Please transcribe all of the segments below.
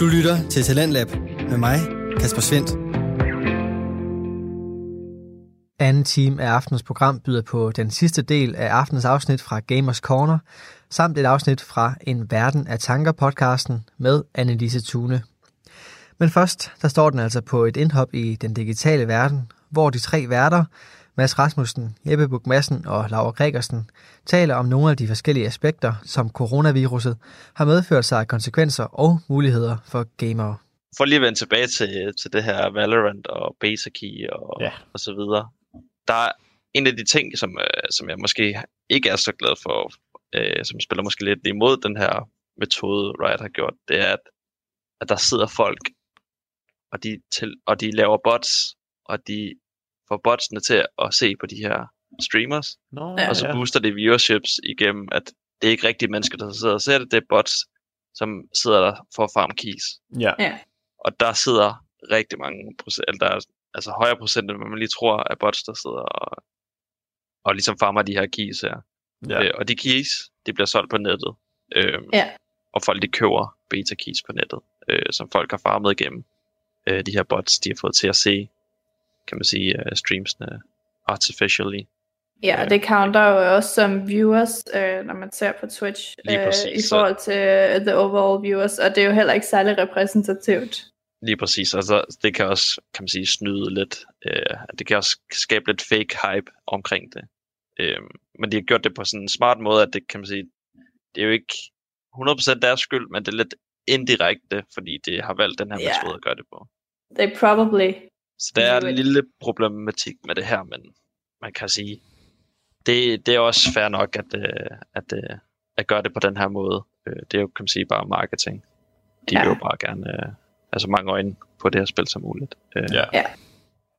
Du lytter til Talentlab med mig, Kasper Svendt. Anden time af aftens program byder på den sidste del af aftens afsnit fra Gamers Corner, samt et afsnit fra En Verden af Tanker podcasten med Annelise Thune. Men først, der står den altså på et indhop i den digitale verden, hvor de tre værter, Mads Rasmussen, Jeppe Buk Madsen og Laura Gregersen, taler om nogle af de forskellige aspekter, som coronaviruset har medført sig af konsekvenser og muligheder for gamere. For lige at vende tilbage til, til det her Valorant og Beta Key og, ja. og så videre. Der er en af de ting, som, øh, som jeg måske ikke er så glad for, øh, som spiller måske lidt imod den her metode, Riot har gjort, det er, at, at der sidder folk, og de, til, og de laver bots, og de får botsene til at se på de her streamers, Nå, og så ja. booster det viewerships igennem, at det er ikke rigtige mennesker, der sidder og ser det, det er bots, som sidder der for at farme keys. Ja. ja. Og der sidder rigtig mange procent, eller der er altså højere procent, end man lige tror, af bots, der sidder og, og ligesom farmer de her keys her. Ja. Øh, og de keys, de bliver solgt på nettet. Øh, ja. Og folk, de køber beta keys på nettet, øh, som folk har farmet igennem. Øh, de her bots, de har fået til at se kan man sige, uh, streamsene artificially. Ja, og det counter jo også som viewers, øh, når man ser på Twitch, øh, i forhold til uh, the overall viewers, og det er jo heller ikke særlig repræsentativt. Lige præcis, altså det kan også, kan man sige, snyde lidt. Øh, det kan også skabe lidt fake hype omkring det. Øh, men de har gjort det på sådan en smart måde, at det kan man sige, det er jo ikke 100% deres skyld, men det er lidt indirekte, fordi det har valgt den her yeah. metode at gøre det på. They probably så der er en lille problematik med det her, men man kan sige, det, det er også fair nok at, øh, at, øh, at gøre det på den her måde. Øh, det er jo, kan man sige, bare marketing. De ja. vil jo bare gerne altså mange øjne på det her spil som muligt. Ja. ja.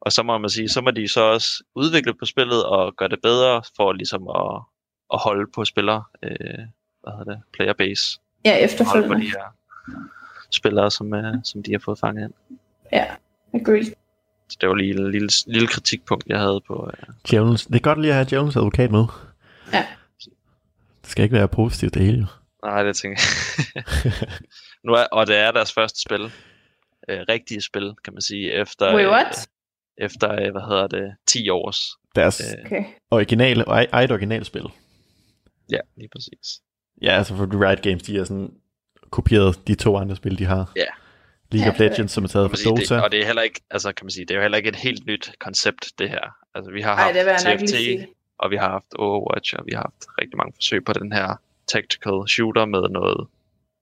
Og så må man sige, så må de så også udvikle på spillet og gøre det bedre for ligesom at, at holde på spillere, øh, hvad hedder det, player base. Ja, efterfølgende. Holde på de her spillere, som, uh, som de har fået fanget ind. Ja, agree. Så det var lige et lille, lille kritikpunkt, jeg havde på... Uh... Djævelens, det er godt lige at have Djævelens advokat med. Ja. Det skal ikke være positivt det hele jo. Nej, det tænker jeg. nu er, og det er deres første spil. Uh, rigtige spil, kan man sige, efter... Wait, what? Uh, efter, uh, hvad hedder det, 10 års... Deres uh, okay. originale, eget originalspil. Ja, lige præcis. Ja, altså for Riot Games, de har sådan kopieret de to andre spil, de har. Ja, League of Legends, som er taget fra Dota. Det, og det er heller ikke, altså kan man sige, det er jo heller ikke et helt nyt koncept, det her. Altså vi har haft Ej, TFT, og vi har haft Overwatch, og vi har haft rigtig mange forsøg på den her tactical shooter med noget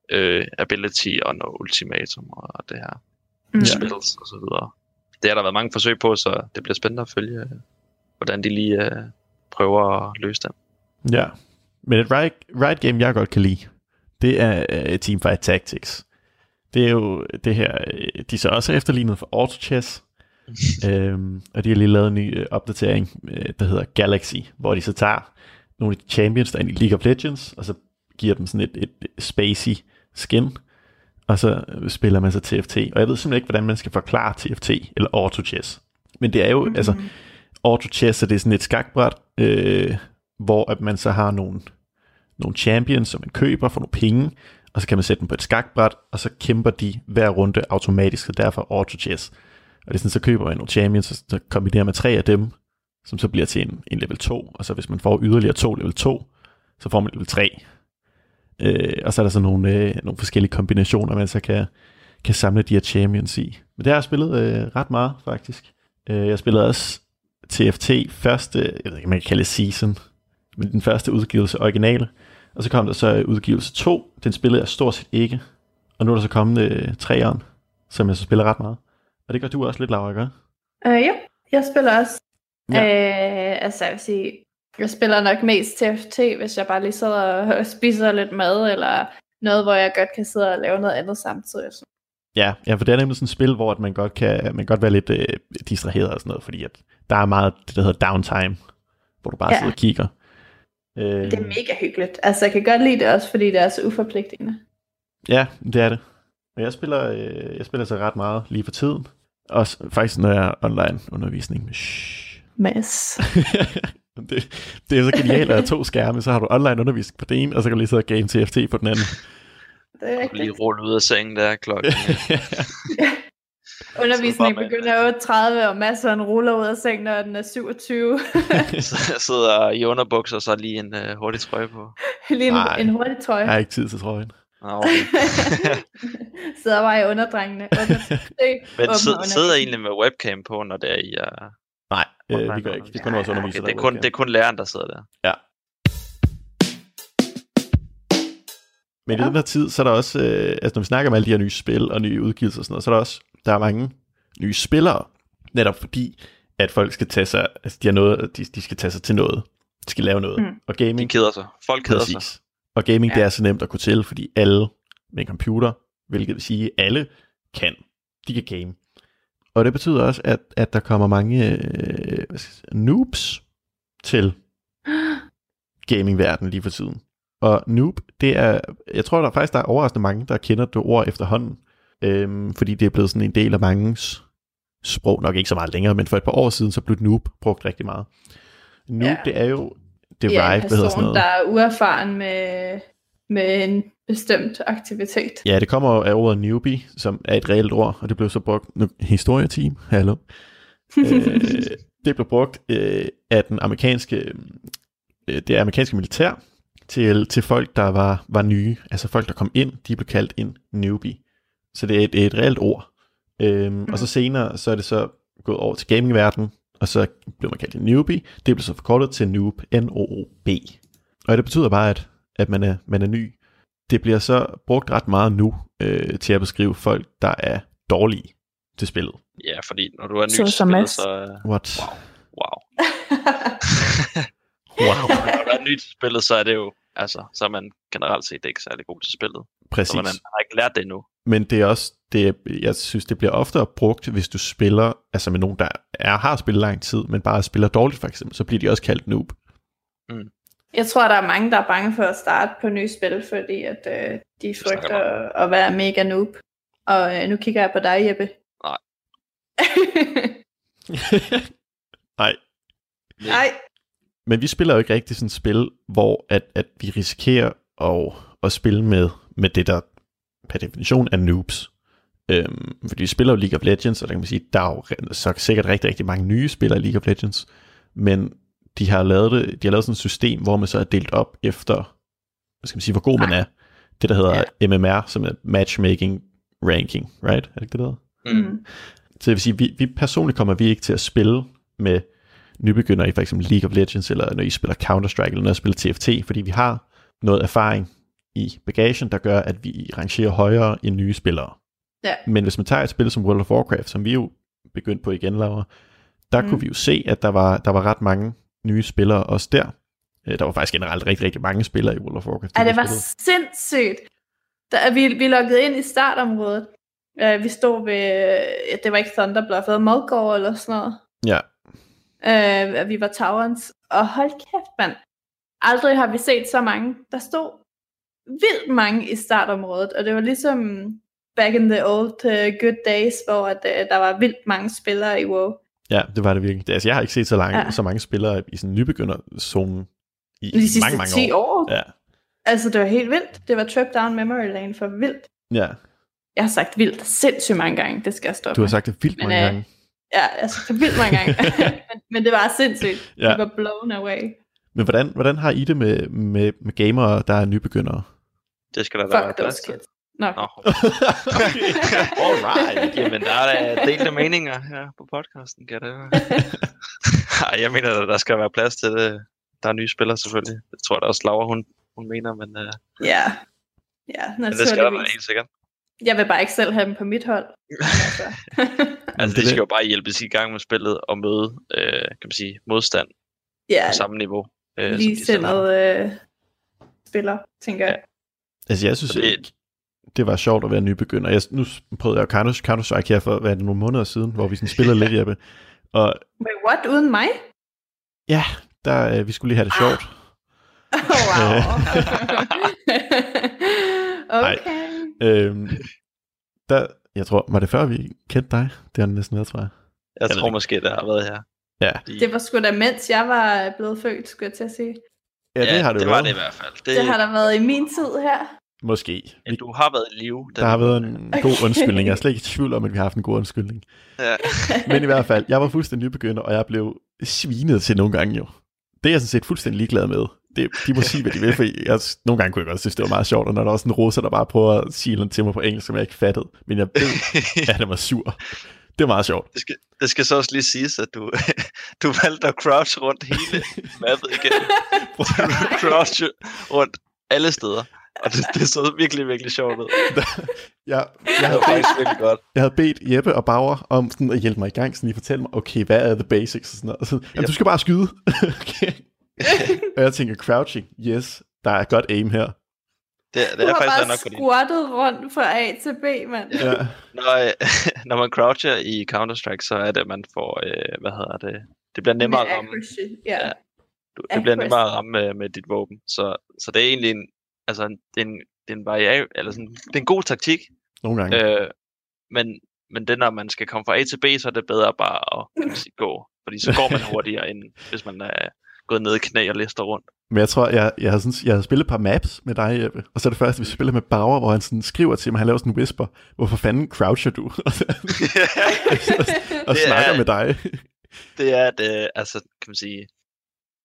øh, ability og noget ultimatum og det her mm. spils og så videre. Det har der været mange forsøg på, så det bliver spændende at følge, hvordan de lige øh, prøver at løse dem. Ja, men et Riot, Riot game, jeg godt kan lide, det er uh, Teamfight Tactics det er jo det her, øh, de så også er efterlignet for AutoChess, øhm, og de har lige lavet en ny øh, opdatering, øh, der hedder Galaxy, hvor de så tager nogle af de champions, der er i League of Legends, og så giver dem sådan et, et spacey skin, og så spiller man så TFT. Og jeg ved simpelthen ikke, hvordan man skal forklare TFT eller AutoChess. Men det er jo, mm-hmm. altså, AutoChess, så det er sådan et skakbræt, øh, hvor at man så har nogle, nogle champions, som man køber for nogle penge, og så kan man sætte dem på et skakbræt, og så kæmper de hver runde automatisk, så derfor auto chess. Og det er sådan, så køber man nogle champions, og så kombinerer man tre af dem, som så bliver til en, en level 2, og så hvis man får yderligere to level 2, så får man level 3. Øh, og så er der så nogle, øh, nogle forskellige kombinationer, man så kan, kan samle de her champions i. Men det har jeg spillet øh, ret meget, faktisk. Øh, jeg spillede også TFT første, jeg ved ikke, man kan kalde det season, men den første udgivelse originale, og så kom der så udgivelse 2, den spillede jeg stort set ikke. Og nu er der så kommet øh, 3'eren, som jeg så spiller ret meget. Og det gør du også lidt, Laura, ikke? Uh, ja, jeg spiller også. Ja. Uh, altså, jeg vil sige, jeg spiller nok mest TFT, hvis jeg bare lige sidder og spiser lidt mad, eller noget, hvor jeg godt kan sidde og lave noget andet samtidig. Ja, ja, for det er nemlig sådan et spil, hvor man godt kan man kan godt være lidt øh, distraheret og sådan noget, fordi at der er meget det, der hedder downtime, hvor du bare ja. sidder og kigger. Øh, det er mega hyggeligt. Altså, jeg kan godt lide det også, fordi det er så uforpligtende. Ja, det er det. Og jeg spiller, øh, jeg spiller så ret meget lige for tiden. Også faktisk, når jeg er online undervisning. Shhh. Mads. det, det er så genialt, at have to skærme, så har du online undervisning på den ene, og så kan du lige sidde og game TFT på den anden. det er rigtigt. Lige rulle ud af sengen der klokken. Undervisningen begynder 8.30, og masser af ruller ud af sengen, når den er 27. så jeg sidder i underbukser, og så lige en uh, hurtig trøje på. lige en, Nej, en hurtig trøje. Jeg har ikke tid til trøjen. Okay. sidder bare i underdrengene. Men sidder, sidder egentlig med webcam på, når det er i... Uh... Nej, øh, vi gør ikke. Det er kun vores underviser, okay, det, er kun, det er kun læreren, der sidder der. Ja. Men ja. i den her tid, så er der også, øh, altså når vi snakker om alle de her nye spil og nye udgivelser og sådan noget, så er der også, der er mange nye spillere, netop fordi, at folk skal tage sig, altså de, har noget, de, de skal tage sig til noget, de skal lave noget. Mm. Og gaming, de keder sig. Folk keder præcis. sig. Og gaming, ja. det er så nemt at kunne til, fordi alle med en computer, hvilket vil sige, alle kan, de kan game. Og det betyder også, at, at der kommer mange øh, hvad skal jeg sige, noobs til gamingverdenen lige for tiden. Og noob, det er, jeg tror der faktisk, der er overraskende mange, der kender det ord efterhånden, øhm, fordi det er blevet sådan en del af mangens sprog, nok ikke så meget længere, men for et par år siden, så blev noob brugt rigtig meget. Noob, ja. det er jo det ja, en person, hedder sådan noget. der er uerfaren med, med en bestemt aktivitet. Ja, det kommer af ordet newbie, som er et reelt ord, og det blev så brugt, nu, historieteam, hallo. øh, det blev brugt øh, af den amerikanske, øh, det amerikanske militær, til, til folk, der var, var nye. Altså folk, der kom ind, de blev kaldt en newbie. Så det er et, et reelt ord. Øhm, mm. Og så senere, så er det så gået over til gamingverdenen, og så blev man kaldt en newbie. Det blev så forkortet til noob, N-O-O-B. Og det betyder bare, at, at man, er, man er ny. Det bliver så brugt ret meget nu øh, til at beskrive folk, der er dårlige til spillet. Ja, fordi når du er ny så, til spillet, så... What? Wow. Wow. wow. når du er ny til spillet, så er det jo Altså, så er man generelt set ikke særlig god til spillet. Præcis. Så man, har ikke lært det endnu. Men det er også, det, jeg synes, det bliver oftere brugt, hvis du spiller, altså med nogen, der er, har spillet lang tid, men bare spiller dårligt for eksempel, så bliver de også kaldt noob. Mm. Jeg tror, der er mange, der er bange for at starte på nye spil, fordi at øh, de frygter at være mega noob. Og øh, nu kigger jeg på dig, Jeppe. Nej. Nej. Nej. Men vi spiller jo ikke rigtig sådan et spil, hvor at, at vi risikerer at, at spille med, med det, der per definition er noobs. Øhm, fordi vi spiller jo League of Legends, og der kan man sige, der er jo så sikkert rigtig, rigtig mange nye spillere i League of Legends, men de har lavet, det, de har lavet sådan et system, hvor man så er delt op efter, hvad skal man sige, hvor god man er. Det, der hedder ja. MMR, som er Matchmaking Ranking, right? Er det ikke det, der hedder? Mm. Så det vil sige, vi, vi personligt kommer vi ikke til at spille med nybegynder i for eksempel League of Legends, eller når I spiller Counter-Strike, eller når I spiller TFT, fordi vi har noget erfaring i bagagen, der gør, at vi rangerer højere end nye spillere. Ja. Men hvis man tager et spil som World of Warcraft, som vi jo begyndte på igen, Laura, der mm. kunne vi jo se, at der var, der var ret mange nye spillere også der. Øh, der var faktisk generelt rigtig, rigtig mange spillere i World of Warcraft. Ja, det var spillede. sindssygt. Der, vi, vi loggede ind i startområdet. Uh, vi stod ved, det var ikke Thunderbluff, det var Mulgore eller sådan noget. Ja, Øh, vi var Taverns. Og hold kæft, mand. Aldrig har vi set så mange. Der stod vildt mange i startområdet, og det var ligesom back in the old uh, good days, hvor at, uh, der var vildt mange spillere i WoW. Ja, det var det virkelig. Altså, jeg har ikke set så, langt, ja. så mange spillere i sådan en nybegynderzone i De sidste mange, mange 10 år. år. Ja. Altså, det var helt vildt. Det var trip down memory lane for vildt. Ja. Jeg har sagt vildt sindssygt mange gange. Det skal jeg stoppe Du har sagt det vildt mange Men, gange. Ja, altså det vildt mange gange. men, men det var sindssygt. Ja. Det var blown away. Men hvordan, hvordan har I det med, med, med gamere, der er nybegyndere? Det skal der Fuck være plads til. Nå. No. Alright. Jamen, der er delte meninger her på podcasten, kan det Nej, jeg mener, der skal være plads til det. Der er nye spillere selvfølgelig. Det tror jeg da også, Laura, hun, hun mener, men... Uh... Ja, ja men det skal der være helt sikkert. Jeg vil bare ikke selv have dem på mit hold. altså, altså de skal jo bare hjælpes i gang med spillet og møde, øh, kan man sige, modstand ja, på samme niveau. Øh, lige sendet øh, spiller, tænker jeg. Altså jeg synes ikke, det var sjovt at være nybegynder. Jeg, nu prøvede jeg Counter, Counter Strike her for hvad det, nogle måneder siden, hvor vi sådan spillede lidt, Jeppe. Og, Wait, what? Uden mig? Ja, der, øh, vi skulle lige have det sjovt. Oh, wow. okay. øhm, der, jeg tror, var det før vi kendte dig? Det er næsten noget, tror jeg. Jeg tror måske, det har været her. Ja. Det var sgu da mens jeg var blevet født, skulle jeg til at sige. Ja, det ja, har det, det været. var det i hvert fald. Det... det har der været i min tid her. Måske. Ja, du har været i live. Der har været en god undskyldning. Jeg er slet ikke i tvivl om, at vi har haft en god undskyldning. Ja. Men i hvert fald, jeg var fuldstændig nybegynder, og jeg blev svinet til nogle gange jo. Det er jeg sådan set fuldstændig ligeglad med. Det, de må sige, hvad de vil, for jeg, nogle gange kunne jeg godt synes, det var meget sjovt, og når der var sådan en rosa, der bare prøver at sige noget til mig på engelsk, som jeg ikke fattede. Men jeg ved, at han var sur. Det var meget sjovt. Det skal, det skal så også lige siges, at du, du valgte at crouch rundt hele mappet igen. du crouch rundt alle steder. Og det, det så virkelig, virkelig sjovt ud. jeg, jeg, havde bedt, virkelig godt. jeg havde bedt Jeppe og Bauer om sådan at hjælpe mig i gang, sådan at fortælle mig, okay, hvad er the basics og sådan noget. Og så, jamen, yep. du skal bare skyde. okay. og jeg tænker, crouching, yes, der er godt aim her. Det, det er du faktisk har bare nok fordi... squattet rundt fra A til B, mand. Ja. Når, når man croucher i Counter-Strike, så er det, at man får, øh, hvad hedder det, det bliver nemmere at ramme. Ja. ja. Du, det bliver nemmere at ramme med, med dit våben. Så, så det er egentlig en, altså, det er en, det er en variabel, eller sådan, det er en god taktik. Nogle gange. Øh, men, men det, når man skal komme fra A til B, så er det bedre bare at sige, gå. Fordi så går man hurtigere, end hvis man er gået ned i knæ og lister rundt. Men jeg tror, jeg, jeg, har, sådan, jeg har spillet et par maps med dig, Jeppe. Og så er det første, vi spiller med Bauer, hvor han sådan skriver til mig, han laver sådan en whisper, hvorfor fanden croucher du? og, og snakker er, med dig. det er det, altså, kan man sige,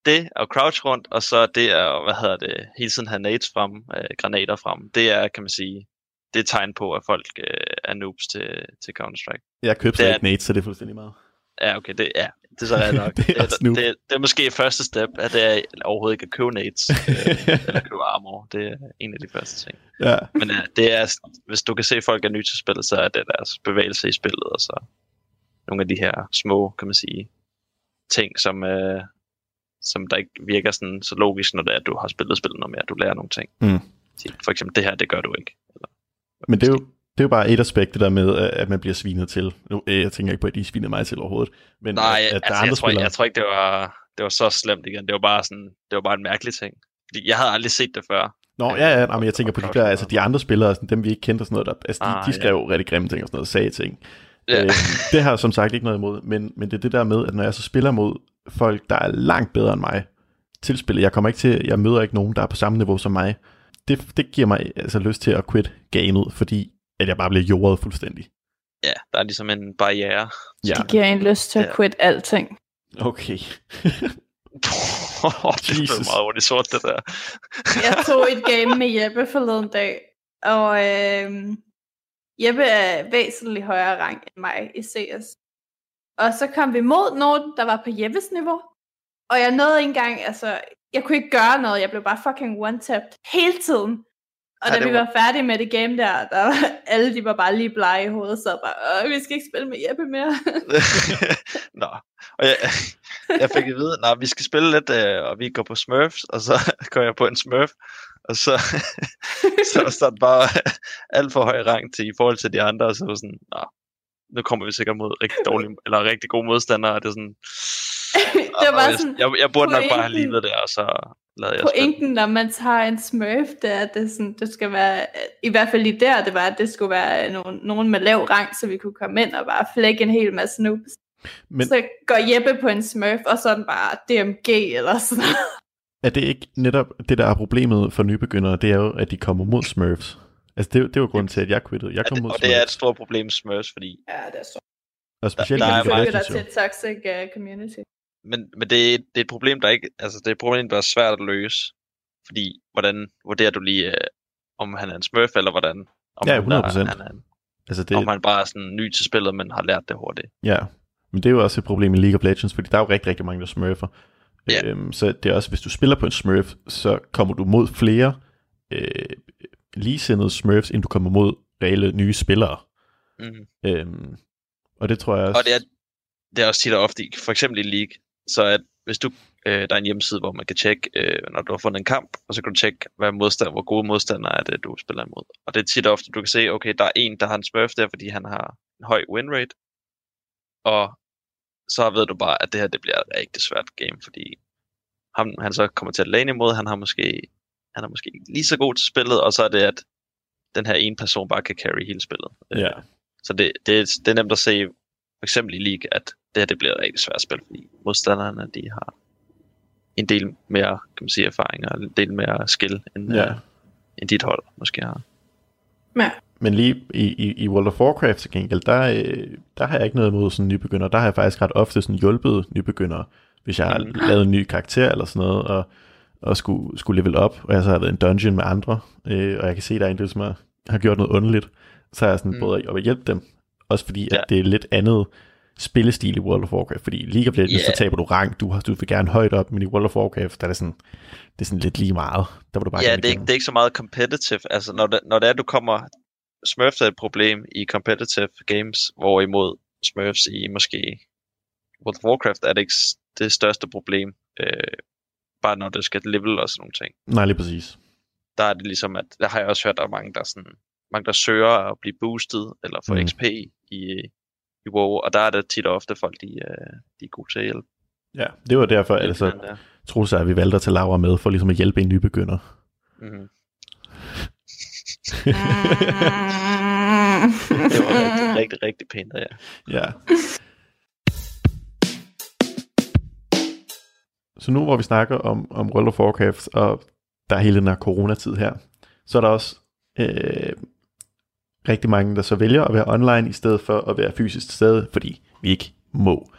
det at crouch rundt, og så det at, hvad hedder det, hele tiden have nades frem, øh, granater frem, det er, kan man sige, det er tegn på, at folk øh, er noobs til, til Counter-Strike. Jeg købte så ikke nades, så det er fuldstændig meget. Ja, okay, det, ja, det er så ret nok. det, er det, det, det, er måske første step, at det er overhovedet ikke at købe nades, øh, eller købe armor. Det er en af de første ting. Ja. Men ja, det er, hvis du kan se, at folk er nye til spillet, så er det deres bevægelse i spillet, og så nogle af de her små, kan man sige, ting, som, øh, som der ikke virker sådan så logisk, når det er, at du har spillet spillet noget mere, du lærer nogle ting. Mm. For eksempel, det her, det gør du ikke. Eller, Men det er jo, det er jo bare et aspekt, det der med, at man bliver svinet til. Nu, øh, jeg tænker ikke på, at de sviner mig til overhovedet. Men Nej, at, at altså, der er andre jeg, tror, spillere... jeg tror ikke, det var, det var så slemt igen. Det var bare sådan, det var bare en mærkelig ting. Jeg havde aldrig set det før. Nå, ja, ja, men jeg tænker på de der, altså de andre spillere, sådan, dem vi ikke kendte og sådan noget, der, altså de, ah, de skrev ja. rigtig grimme ting og sådan noget, sagde ting. Ja. Øhm, det har jeg som sagt ikke noget imod, men, men det er det der med, at når jeg så spiller mod folk, der er langt bedre end mig til spillet, jeg kommer ikke til, jeg møder ikke nogen, der er på samme niveau som mig, det, det giver mig altså lyst til at quit gamet, fordi at jeg bare bliver jordet fuldstændig. Ja, der er ligesom en barriere. Ja. Det giver en lyst til at quit ja. alting. Okay. oh, det er meget hurtigt sort, det der. jeg tog et game med Jeppe forleden dag, og øh, Jeppe er væsentligt højere rang end mig i CS. Og så kom vi mod nogen, der var på Jeppes niveau. Og jeg nåede ikke engang, altså, jeg kunne ikke gøre noget. Jeg blev bare fucking one-tapped hele tiden. Og ja, da vi var... var færdige med det game der, der var, alle de var bare lige blege i hovedet, så bare, vi skal ikke spille med Jeppe mere. Nå, og jeg, jeg fik at vide, at vi skal spille lidt, øh, og vi går på Smurfs, og så går jeg på en Smurf, og så, så står den bare alt for høj rang til i forhold til de andre, og så var sådan, Nå, nu kommer vi sikkert mod rigtig dårlige, eller rigtig gode modstandere, og det er sådan, det var bare sådan, jeg, jeg burde nok bare have livet der, og så lavede jeg Pointen, når man tager en smurf, det er, at det, sådan, det skal være, i hvert fald lige der, det var, at det skulle være nogen, nogen med lav rang, så vi kunne komme ind og bare flække en hel masse noobs. Men, så går Jeppe på en smurf, og så er den bare DMG eller sådan Er det ikke netop det, der er problemet for nybegyndere, det er jo, at de kommer mod smurfs? Altså, det, det var grunden til, at jeg quittede. Jeg kom ja, det, mod og det er et stort problem med smurfs, fordi... Ja, det er så. Og specielt der, der er meget... til toxic uh, community men, men det, er, det er et problem, der ikke, altså det er et problem, der er svært at løse. Fordi, hvordan vurderer du lige, øh, om han er en smurf, eller hvordan? Om ja, 100%. Han, han er en, altså det... Om han bare er sådan ny til spillet, men har lært det hurtigt. Ja, men det er jo også et problem i League of Legends, fordi der er jo rigtig, rigtig mange, der smurfer. Ja. Øhm, så det er også, hvis du spiller på en smurf, så kommer du mod flere øh, ligesindede smurfs, end du kommer mod reelle nye spillere. Mm. Øhm, og det tror jeg også... Og det er, det er også tit og ofte, for eksempel i League, så at hvis du, øh, der er en hjemmeside, hvor man kan tjekke, øh, når du har fundet en kamp, og så kan du tjekke, hvad modstand, hvor gode modstandere er det, du spiller imod. Og det er tit ofte, du kan se, okay, der er en, der har en smurf der, fordi han har en høj win rate, og så ved du bare, at det her det bliver et rigtig svært game, fordi ham, han så kommer til at lane imod, han har måske han er måske ikke lige så god til spillet, og så er det, at den her ene person bare kan carry hele spillet. Ja. Så det, det, det er nemt at se, for eksempel i League, at det her det bliver et rigtig svært spil, fordi modstanderne de har en del mere kan man sige, erfaring og en del mere skill end, ja. uh, end dit hold måske har. Ja. Men lige i, i, i World of Warcraft til gengæld, der, øh, der har jeg ikke noget imod sådan nybegynder. Der har jeg faktisk ret ofte sådan hjulpet nybegyndere, hvis jeg har mm. lavet en ny karakter eller sådan noget, og, og skulle, skulle level op, og jeg så har været en dungeon med andre, øh, og jeg kan se, der er en, der som har, har gjort noget underligt, så er jeg sådan mm. både at hjælpe dem, også fordi ja. at det er lidt andet spillestil i World of Warcraft, fordi League of Legends, yeah. så taber du rang, du, har, du vil gerne højt op, men i World of Warcraft, der er det sådan, det er sådan lidt lige meget. Der var du bare ja, det er, ikke, det er ikke så meget competitive. Altså, når det, når det er, du kommer... Smurfs er et problem i competitive games, hvorimod Smurfs i måske World of Warcraft er det ikke det største problem. Øh, bare når det skal level og sådan nogle ting. Nej, lige præcis. Der er det ligesom, at der har jeg også hørt, at der er mange, der, sådan, mange, der søger at blive boosted, eller få mm. XP i, i WoW, og der er det tit og ofte folk, de, øh, de er gode til at hjælpe. Ja, det var derfor, altså, Troels at vi valgte at tage Laura med, for ligesom at hjælpe en nybegynder. Mm-hmm. det var rigtig, rigtig, rigtig pænt ja. Ja. Så nu hvor vi snakker om, om World of Warcraft, og der er hele den her coronatid her, så er der også øh, rigtig mange, der så vælger at være online, i stedet for at være fysisk til stede, fordi vi ikke må.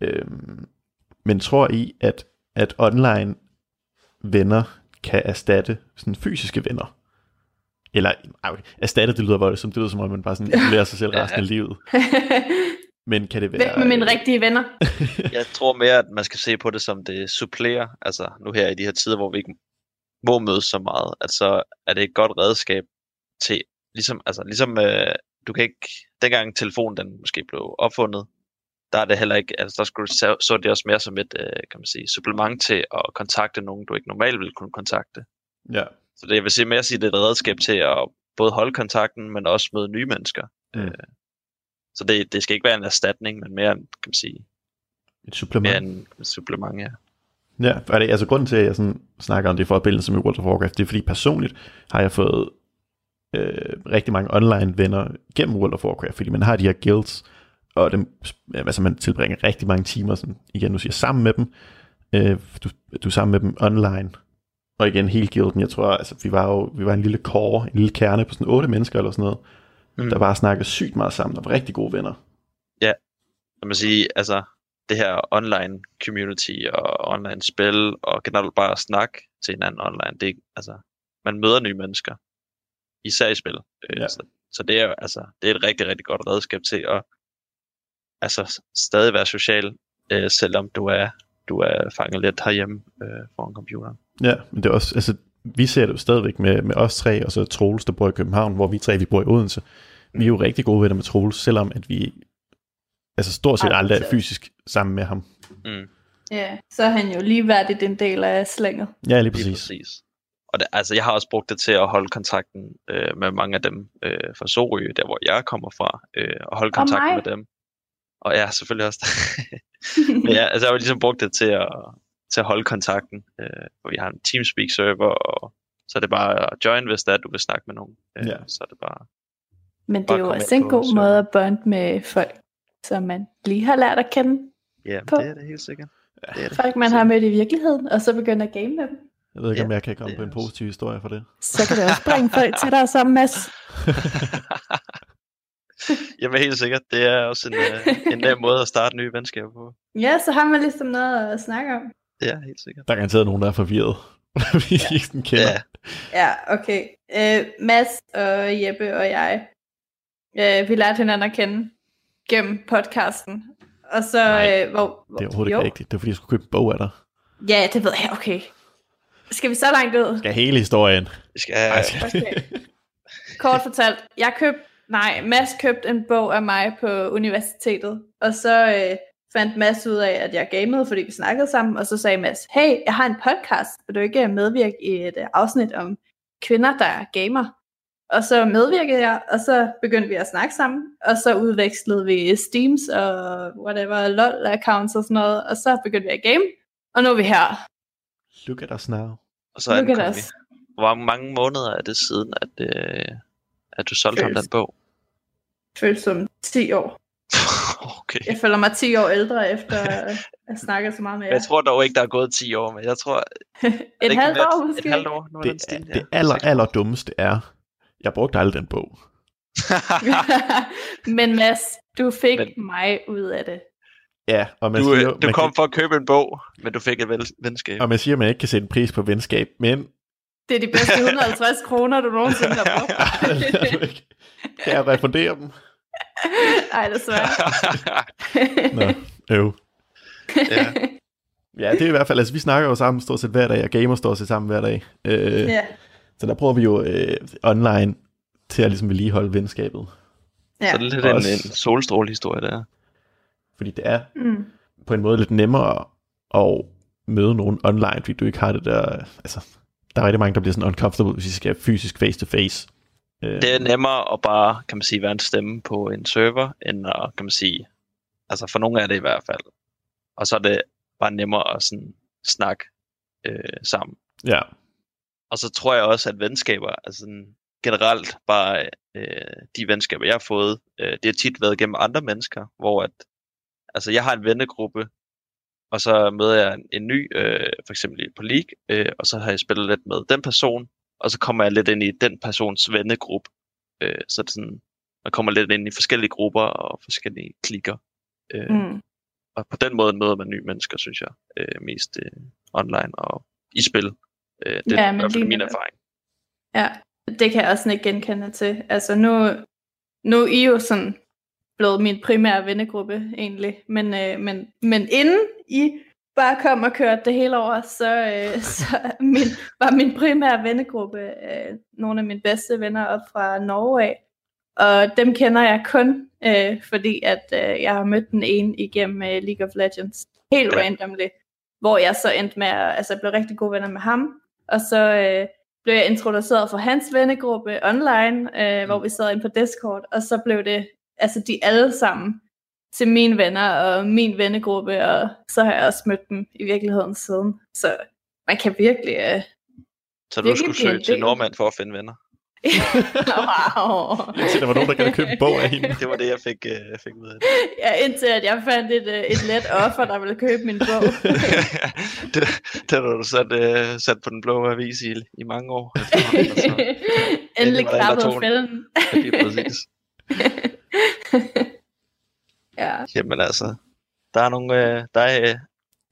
Øhm, men tror I, at, at online venner kan erstatte sådan fysiske venner? Eller okay, erstatte, det lyder voldsomt, det lyder som om man bare sådan lærer sig selv resten af livet. Men kan det være... Væk med mine rigtige venner. jeg tror mere, at man skal se på det som det supplerer. Altså nu her i de her tider, hvor vi ikke må mødes så meget, at så er det et godt redskab til ligesom, altså, ligesom øh, du kan ikke, dengang telefonen den måske blev opfundet, der er det heller ikke, altså der skulle så, så det også mere som et, øh, kan man sige, supplement til at kontakte nogen, du ikke normalt ville kunne kontakte. Ja. Så det, jeg vil sige mere sige, det er et redskab til at både holde kontakten, men også møde nye mennesker. Mm. Øh, så det, det skal ikke være en erstatning, men mere, kan man sige, et supplement. Mere en, et supplement, ja. Ja, er det, altså grunden til, at jeg sådan snakker om det forbindelse med World of Warcraft, det er fordi personligt har jeg fået øh, rigtig mange online venner gennem World of Warcraft, fordi man har de her guilds, og dem, altså man tilbringer rigtig mange timer, sådan, igen, du siger sammen med dem, øh, du, du er sammen med dem online, og igen, hele guilden, jeg tror, altså, vi var jo vi var en lille core, en lille kerne på sådan otte mennesker eller sådan noget, mm. der bare snakkede sygt meget sammen, og var rigtig gode venner. Ja, jeg må sige, altså, det her online community og online spil, og generelt bare snak til hinanden online, det, altså, man møder nye mennesker, især i spil. Øh, ja. Så, så det er altså, det er et rigtig, rigtig godt redskab til at altså, stadig være social, øh, selvom du er, du er fanget lidt herhjemme øh, foran computeren. Ja, men det er også, altså, vi ser det jo stadigvæk med, med os tre, og så Troels, der bor i København, hvor vi tre, vi bor i Odense. Vi er jo rigtig gode venner med Troels, selvom at vi altså stort set aldrig er fysisk sammen med ham. Mm. Ja, så er han jo ligeværdigt en del af slænget. Ja, lige præcis. Lige præcis. Og det, altså, jeg har også brugt det til at holde kontakten øh, med mange af dem øh, fra Sorø, der hvor jeg kommer fra, øh, og holde kontakt med dem. Og ja, selvfølgelig også. Men ja, altså, jeg har ligesom brugt det til at, til at holde kontakten. Øh, hvor vi har en Teamspeak-server, og så er det bare at join, hvis det er, at du vil snakke med nogen. Øh, ja. Så er det bare... Men det er jo også en god så... måde at bonde med folk, som man lige har lært at kende Ja, på. det er det helt sikkert. Ja. Det er det. Folk, man har mødt i virkeligheden, og så begynder at game med dem. Jeg ved ikke, ja, om jeg kan komme på en positiv historie for det. Så kan det også bringe folk til dig sammen, Mads. Jamen helt sikkert. Det er også en, uh, en nem måde at starte nye venskaber på. Ja, så har man ligesom noget at snakke om. Ja, helt sikkert. Der er garanteret nogen, der er forvirret. vi ja. ikke sådan kender. Ja, ja okay. Uh, Mads og Jeppe og jeg, uh, vi lærte hinanden at kende gennem podcasten. Og så, Nej, uh, hvor, hvor, det er overhovedet jo. ikke rigtigt. Det er fordi, jeg skulle købe en bog af dig. Ja, det ved jeg. Okay. Skal vi så langt ud? Skal hele historien. Vi skal... Okay. Kort fortalt, jeg købte, nej, Mads købte en bog af mig på universitetet, og så øh, fandt Mads ud af, at jeg gamede, fordi vi snakkede sammen, og så sagde Mads, hey, jeg har en podcast, vil du ikke medvirke i et uh, afsnit om kvinder, der er gamer? Og så medvirkede jeg, og så begyndte vi at snakke sammen, og så udvekslede vi Steams og whatever, LOL-accounts og sådan noget, og så begyndte vi at game, og nu er vi her. Look at us now. Og så er Look den us. Hvor mange måneder er det siden, at, øh, at du solgte Føles. ham den bog? Føles som 10 år. Okay. Jeg føler mig 10 år ældre, efter at snakke så meget med jer. Jeg tror dog ikke, der er gået 10 år, men jeg tror... et halvt år måske? Et halvt år. Det, stil, det aller, aller dummeste er, jeg brugte aldrig den bog. men Mads, du fik men... mig ud af det. Ja, og man du, siger, du man kom kan... for at købe en bog, men du fik et ven, venskab. Og man siger, at man ikke kan sætte en pris på venskab, men... Det er de bedste 150 kroner, du nogensinde har brugt. kan jeg refundere dem? Ej, desværre. Nå, øv. Ja. ja, det er i hvert fald, altså vi snakker jo sammen stort set hver dag, og gamer står set sammen hver dag. Øh, ja. Så der prøver vi jo øh, online til at ligesom vedligeholde venskabet. Ja. Så det er lidt en, en solstrålehistorie der. Fordi det er mm. på en måde lidt nemmere at møde nogen online, fordi du ikke har det der, altså, der er rigtig mange, der bliver sådan uncomfortable, hvis vi skal fysisk face to face. Det er nemmere at bare, kan man sige, være en stemme på en server, end at, kan man sige, altså for nogle af det i hvert fald. Og så er det bare nemmere at sådan snakke øh, sammen. Ja. Og så tror jeg også, at venskaber, altså sådan, generelt bare øh, de venskaber, jeg har fået, øh, det har tit været gennem andre mennesker, hvor at, altså jeg har en vennegruppe, og så møder jeg en, en ny, øh, for eksempel på League, øh, og så har jeg spillet lidt med den person, og så kommer jeg lidt ind i den persons vennegruppe. Øh, så det sådan, man kommer lidt ind i forskellige grupper og forskellige klikker. Øh, mm. Og på den måde møder man nye mennesker, synes jeg, øh, mest øh, online og i spil. Øh, det ja, er i hvert fald min erfaring. Ja, det kan jeg også ikke genkende til. Altså nu, nu er I jo sådan blevet min primære vennegruppe egentlig, men, øh, men, men inden I bare kom og kørte det hele over, så, øh, så min, var min primære vennegruppe øh, nogle af mine bedste venner op fra Norge af. Og dem kender jeg kun, øh, fordi at øh, jeg har mødt den ene igennem øh, League of Legends. Helt ja. randomly. Hvor jeg så endte med at altså, blive rigtig gode venner med ham. Og så øh, blev jeg introduceret for hans vennegruppe online, øh, mm. hvor vi sad ind på Discord. Og så blev det altså de alle sammen til mine venner og min vennegruppe, og så har jeg også mødt dem i virkeligheden siden. Så man kan virkelig... Uh, så du skulle søge til Nordmand for at finde venner? wow. Indtil der var nogen, der kan købe en bog af hende. Det var det, jeg fik, uh, fik ud af det. Ja, indtil at jeg fandt et, uh, et let offer, der ville købe min bog. det, det har du sat, uh, sat på den blå avis i, i mange år. Altså. Endelig klappet fælden. Ja, det er præcis. Ja. Jamen altså, der er nogle, øh, der er øh,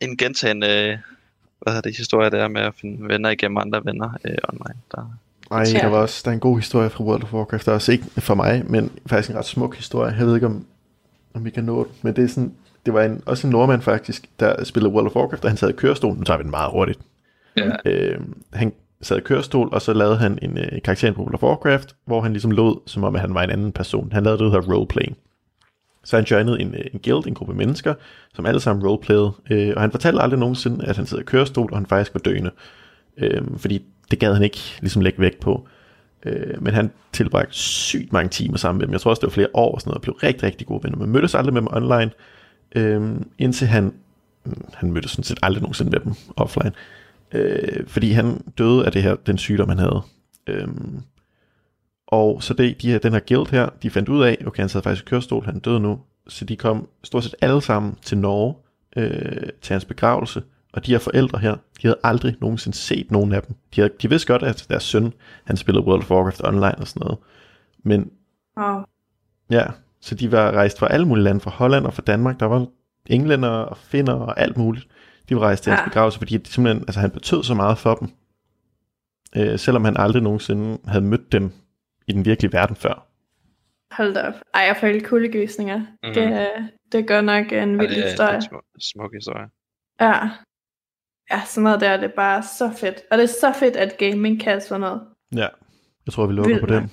en gentagende, øh, hvad hedder det, historie der med at finde venner igennem andre venner øh, online. Der, Ej, der var også der er en god historie fra World of Warcraft. Der er også ikke for mig, men faktisk en ret smuk historie. Jeg ved ikke, om, om vi kan nå det, men det er sådan, det var en, også en nordmand faktisk, der spillede World of Warcraft, og han sad i kørestol. Nu tager vi den meget hurtigt. Ja. Øh, han sad i kørestol, og så lavede han en øh, karakter i World of Warcraft, hvor han ligesom lod, som om at han var en anden person. Han lavede det, der hedder roleplaying. Så han joinede en, øh, en guild, en gruppe mennesker, som alle sammen roleplayede, øh, og han fortalte aldrig nogensinde, at han sidder i kørestol, og han faktisk var døende. Øh, fordi det gad han ikke ligesom lægge vægt på. Øh, men han tilbragte sygt mange timer sammen med dem. Jeg tror også, det var flere år og sådan noget, og blev rigtig, rigtig gode venner. Man mødtes aldrig med dem online, øh, indtil han, mm, han mødtes sådan set aldrig nogensinde med dem offline. Øh, fordi han døde af det her, den sygdom, han havde. Øh, og så det, de her, den her guild her, de fandt ud af, okay, han sad faktisk i kørestol, han døde nu, så de kom stort set alle sammen til Norge øh, til hans begravelse, og de her forældre her, de havde aldrig nogensinde set nogen af dem. De, havde, de vidste godt, at deres søn, han spillede World of Warcraft online og sådan noget. Men, wow. ja, så de var rejst fra alle mulige lande, fra Holland og fra Danmark, der var englænder og finner og alt muligt. De var rejst til hans ja. begravelse, fordi de simpelthen, altså han betød så meget for dem. Øh, selvom han aldrig nogensinde havde mødt dem i den virkelige verden før. Hold da op. Ej, jeg får helt kuldegysninger. Mm. Det, det gør nok en vild ja, historie. Det er en smuk historie. Ja. Ja, sådan noget der, det er bare så fedt. Og det er så fedt, at gaming kan sådan noget. Ja, jeg tror, vi lukker Vildt. på den.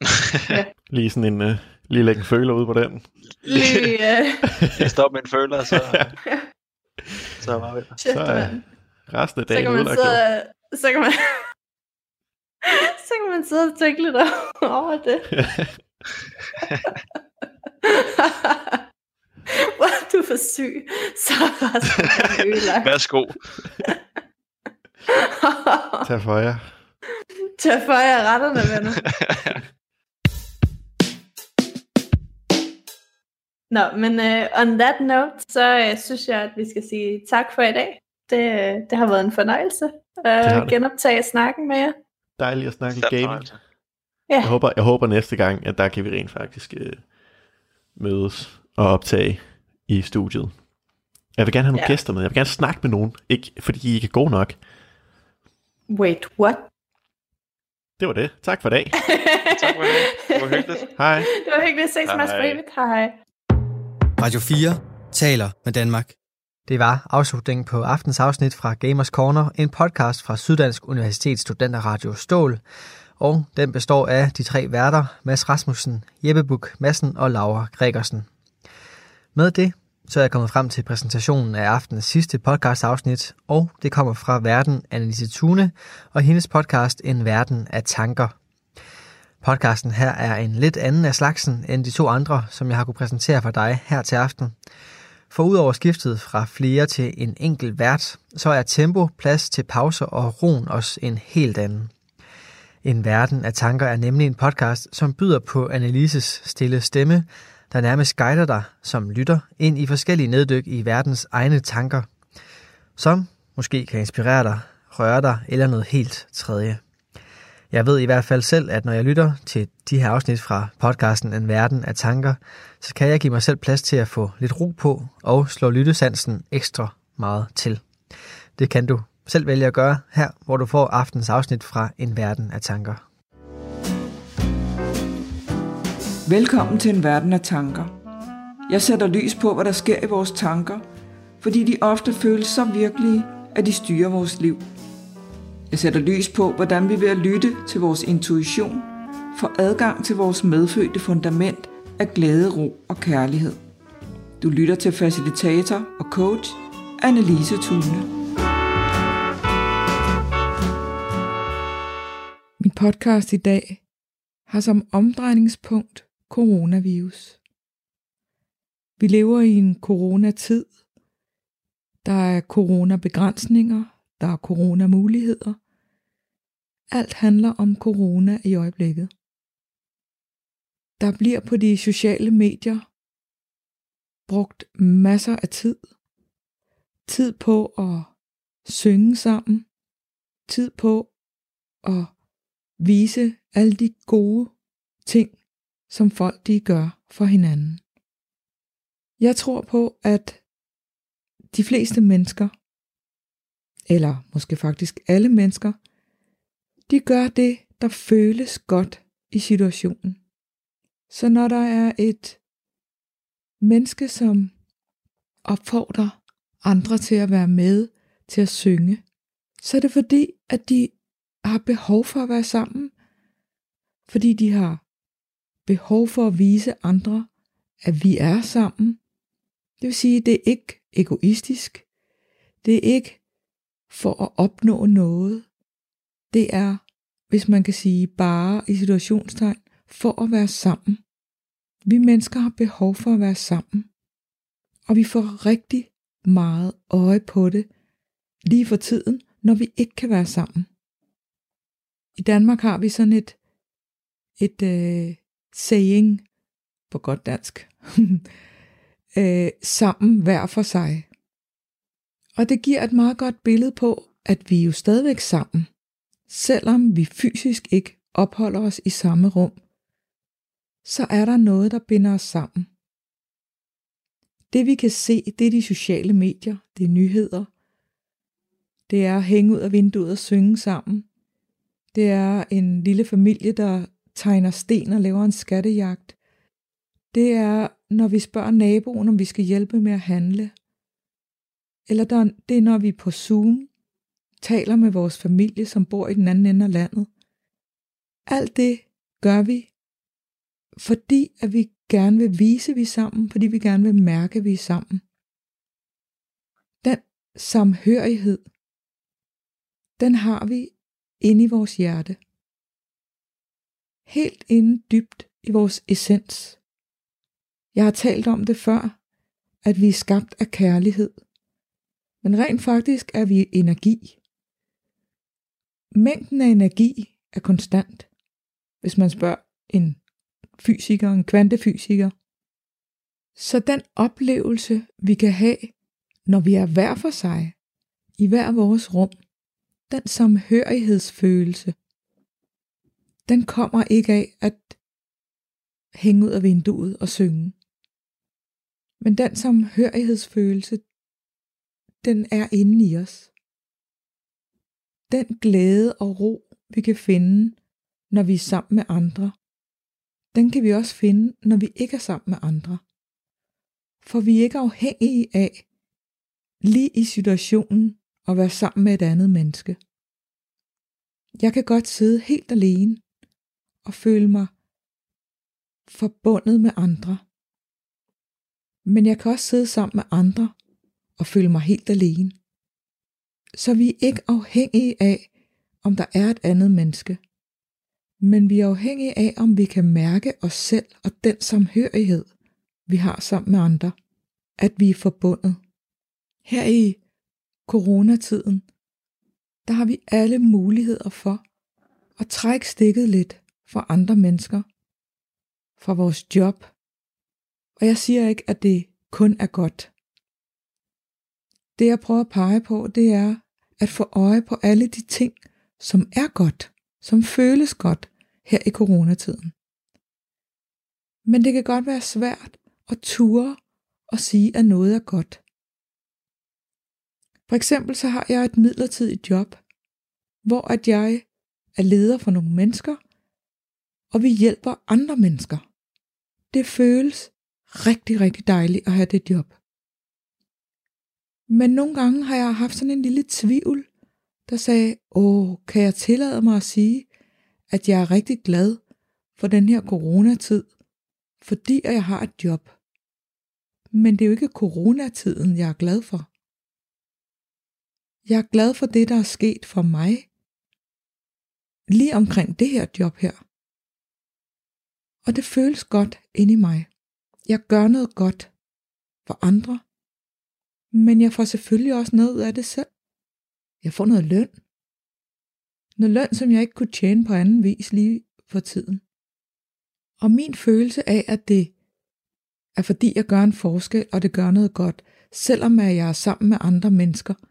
ja. Lige sådan en, uh, lige lægge en føler ud på den. Lige, uh... jeg står med en føler, så, så var vi der. Så er resten af dagen så kan man så, så kan man så kan man sidde og tænke lidt over det. Hvor er du for syg, så er ødelagt. Værsgo. Tag for jer. Tag for jer retterne, venner. Nå, men uh, on that note, så uh, synes jeg, at vi skal sige tak for i dag. Det, det har været en fornøjelse at genoptage snakken med jer. Dejligt at snakke game. Ja. Jeg, håber, jeg håber næste gang, at der kan vi rent faktisk uh, mødes og optage i studiet. Jeg vil gerne have nogle ja. gæster med. Jeg vil gerne snakke med nogen. Ikke fordi I ikke er gode nok. Wait, what? Det var det. Tak for i dag. tak for det. Det var hyggeligt. Hej. Det var hyggeligt. Ses, Mads David. Hej. Radio 4 taler med Danmark. Det var afslutningen på aftens afsnit fra Gamers Corner, en podcast fra Syddansk Universitets Studenterradio Stål. Og den består af de tre værter, Mads Rasmussen, Jeppe Buk Madsen og Laura Gregersen. Med det så er jeg kommet frem til præsentationen af aftenens sidste podcast-afsnit, og det kommer fra verden Annelise Thune og hendes podcast En Verden af Tanker. Podcasten her er en lidt anden af slagsen end de to andre, som jeg har kunne præsentere for dig her til aften. For udover skiftet fra flere til en enkelt vært, så er tempo, plads til pauser og roen også en helt anden. En verden af tanker er nemlig en podcast, som byder på Annelises stille stemme, der nærmest guider dig som lytter ind i forskellige neddyk i verdens egne tanker, som måske kan inspirere dig, røre dig eller noget helt tredje. Jeg ved i hvert fald selv, at når jeg lytter til de her afsnit fra podcasten En Verden af Tanker, så kan jeg give mig selv plads til at få lidt ro på og slå lyttesansen ekstra meget til. Det kan du selv vælge at gøre her, hvor du får aftens afsnit fra En Verden af Tanker. Velkommen til en verden af tanker. Jeg sætter lys på, hvad der sker i vores tanker, fordi de ofte føles så virkelige, at de styrer vores liv. Jeg sætter lys på, hvordan vi ved at lytte til vores intuition får adgang til vores medfødte fundament af glæde, ro og kærlighed. Du lytter til facilitator og coach Annelise Thune. Min podcast i dag har som omdrejningspunkt coronavirus. Vi lever i en coronatid. Der er coronabegrænsninger, der er coronamuligheder. Alt handler om corona i øjeblikket. Der bliver på de sociale medier brugt masser af tid. Tid på at synge sammen. Tid på at vise alle de gode ting, som folk de gør for hinanden. Jeg tror på, at de fleste mennesker, eller måske faktisk alle mennesker, de gør det, der føles godt i situationen. Så når der er et menneske, som opfordrer andre til at være med til at synge, så er det fordi, at de har behov for at være sammen, fordi de har behov for at vise andre, at vi er sammen. Det vil sige, det er ikke egoistisk. Det er ikke for at opnå noget. Det er, hvis man kan sige bare i situationstegn, for at være sammen. Vi mennesker har behov for at være sammen. Og vi får rigtig meget øje på det lige for tiden, når vi ikke kan være sammen. I Danmark har vi sådan et, et øh, saying på godt dansk. øh, sammen hver for sig. Og det giver et meget godt billede på, at vi er jo stadigvæk sammen, selvom vi fysisk ikke opholder os i samme rum, så er der noget, der binder os sammen. Det vi kan se, det er de sociale medier, det er nyheder, det er at hænge ud af vinduet og synge sammen. Det er en lille familie, der tegner sten og laver en skattejagt. Det er, når vi spørger naboen, om vi skal hjælpe med at handle. Eller der, det er, når vi på Zoom taler med vores familie, som bor i den anden ende af landet. Alt det gør vi, fordi at vi gerne vil vise, at vi er sammen, fordi vi gerne vil mærke, at vi er sammen. Den samhørighed, den har vi inde i vores hjerte helt inde dybt i vores essens. Jeg har talt om det før, at vi er skabt af kærlighed. Men rent faktisk er vi energi. Mængden af energi er konstant. Hvis man spørger en fysiker, en kvantefysiker, Så den oplevelse, vi kan have, når vi er hver for sig, i hver vores rum, den samhørighedsfølelse, den kommer ikke af at hænge ud af vinduet og synge. Men den samhørighedsfølelse, den er inde i os. Den glæde og ro, vi kan finde, når vi er sammen med andre, den kan vi også finde, når vi ikke er sammen med andre. For vi er ikke afhængige af, lige i situationen, at være sammen med et andet menneske. Jeg kan godt sidde helt alene og føle mig forbundet med andre. Men jeg kan også sidde sammen med andre og føle mig helt alene. Så vi er ikke afhængige af, om der er et andet menneske. Men vi er afhængige af, om vi kan mærke os selv og den samhørighed, vi har sammen med andre. At vi er forbundet. Her i coronatiden, der har vi alle muligheder for at trække stikket lidt for andre mennesker, for vores job. Og jeg siger ikke, at det kun er godt. Det jeg prøver at pege på, det er at få øje på alle de ting, som er godt, som føles godt her i coronatiden. Men det kan godt være svært at ture og sige, at noget er godt. For eksempel så har jeg et midlertidigt job, hvor at jeg er leder for nogle mennesker, og vi hjælper andre mennesker. Det føles rigtig, rigtig dejligt at have det job. Men nogle gange har jeg haft sådan en lille tvivl, der sagde, åh, kan jeg tillade mig at sige, at jeg er rigtig glad for den her coronatid, fordi jeg har et job. Men det er jo ikke coronatiden, jeg er glad for. Jeg er glad for det, der er sket for mig. Lige omkring det her job her. Og det føles godt inde i mig. Jeg gør noget godt for andre. Men jeg får selvfølgelig også noget ud af det selv. Jeg får noget løn. Noget løn, som jeg ikke kunne tjene på anden vis lige for tiden. Og min følelse af, at det er fordi jeg gør en forskel, og det gør noget godt, selvom jeg er sammen med andre mennesker –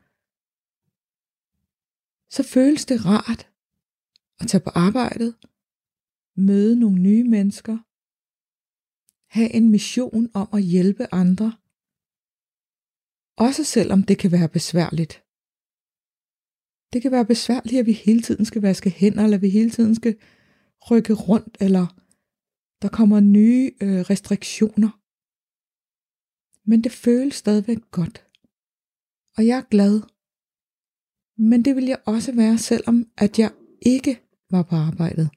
så føles det rart at tage på arbejdet, møde nogle nye mennesker, have en mission om at hjælpe andre, også selvom det kan være besværligt. Det kan være besværligt, at vi hele tiden skal vaske hænder, eller vi hele tiden skal rykke rundt, eller der kommer nye øh, restriktioner. Men det føles stadigvæk godt. Og jeg er glad men det vil jeg også være, selvom at jeg ikke var på arbejdet.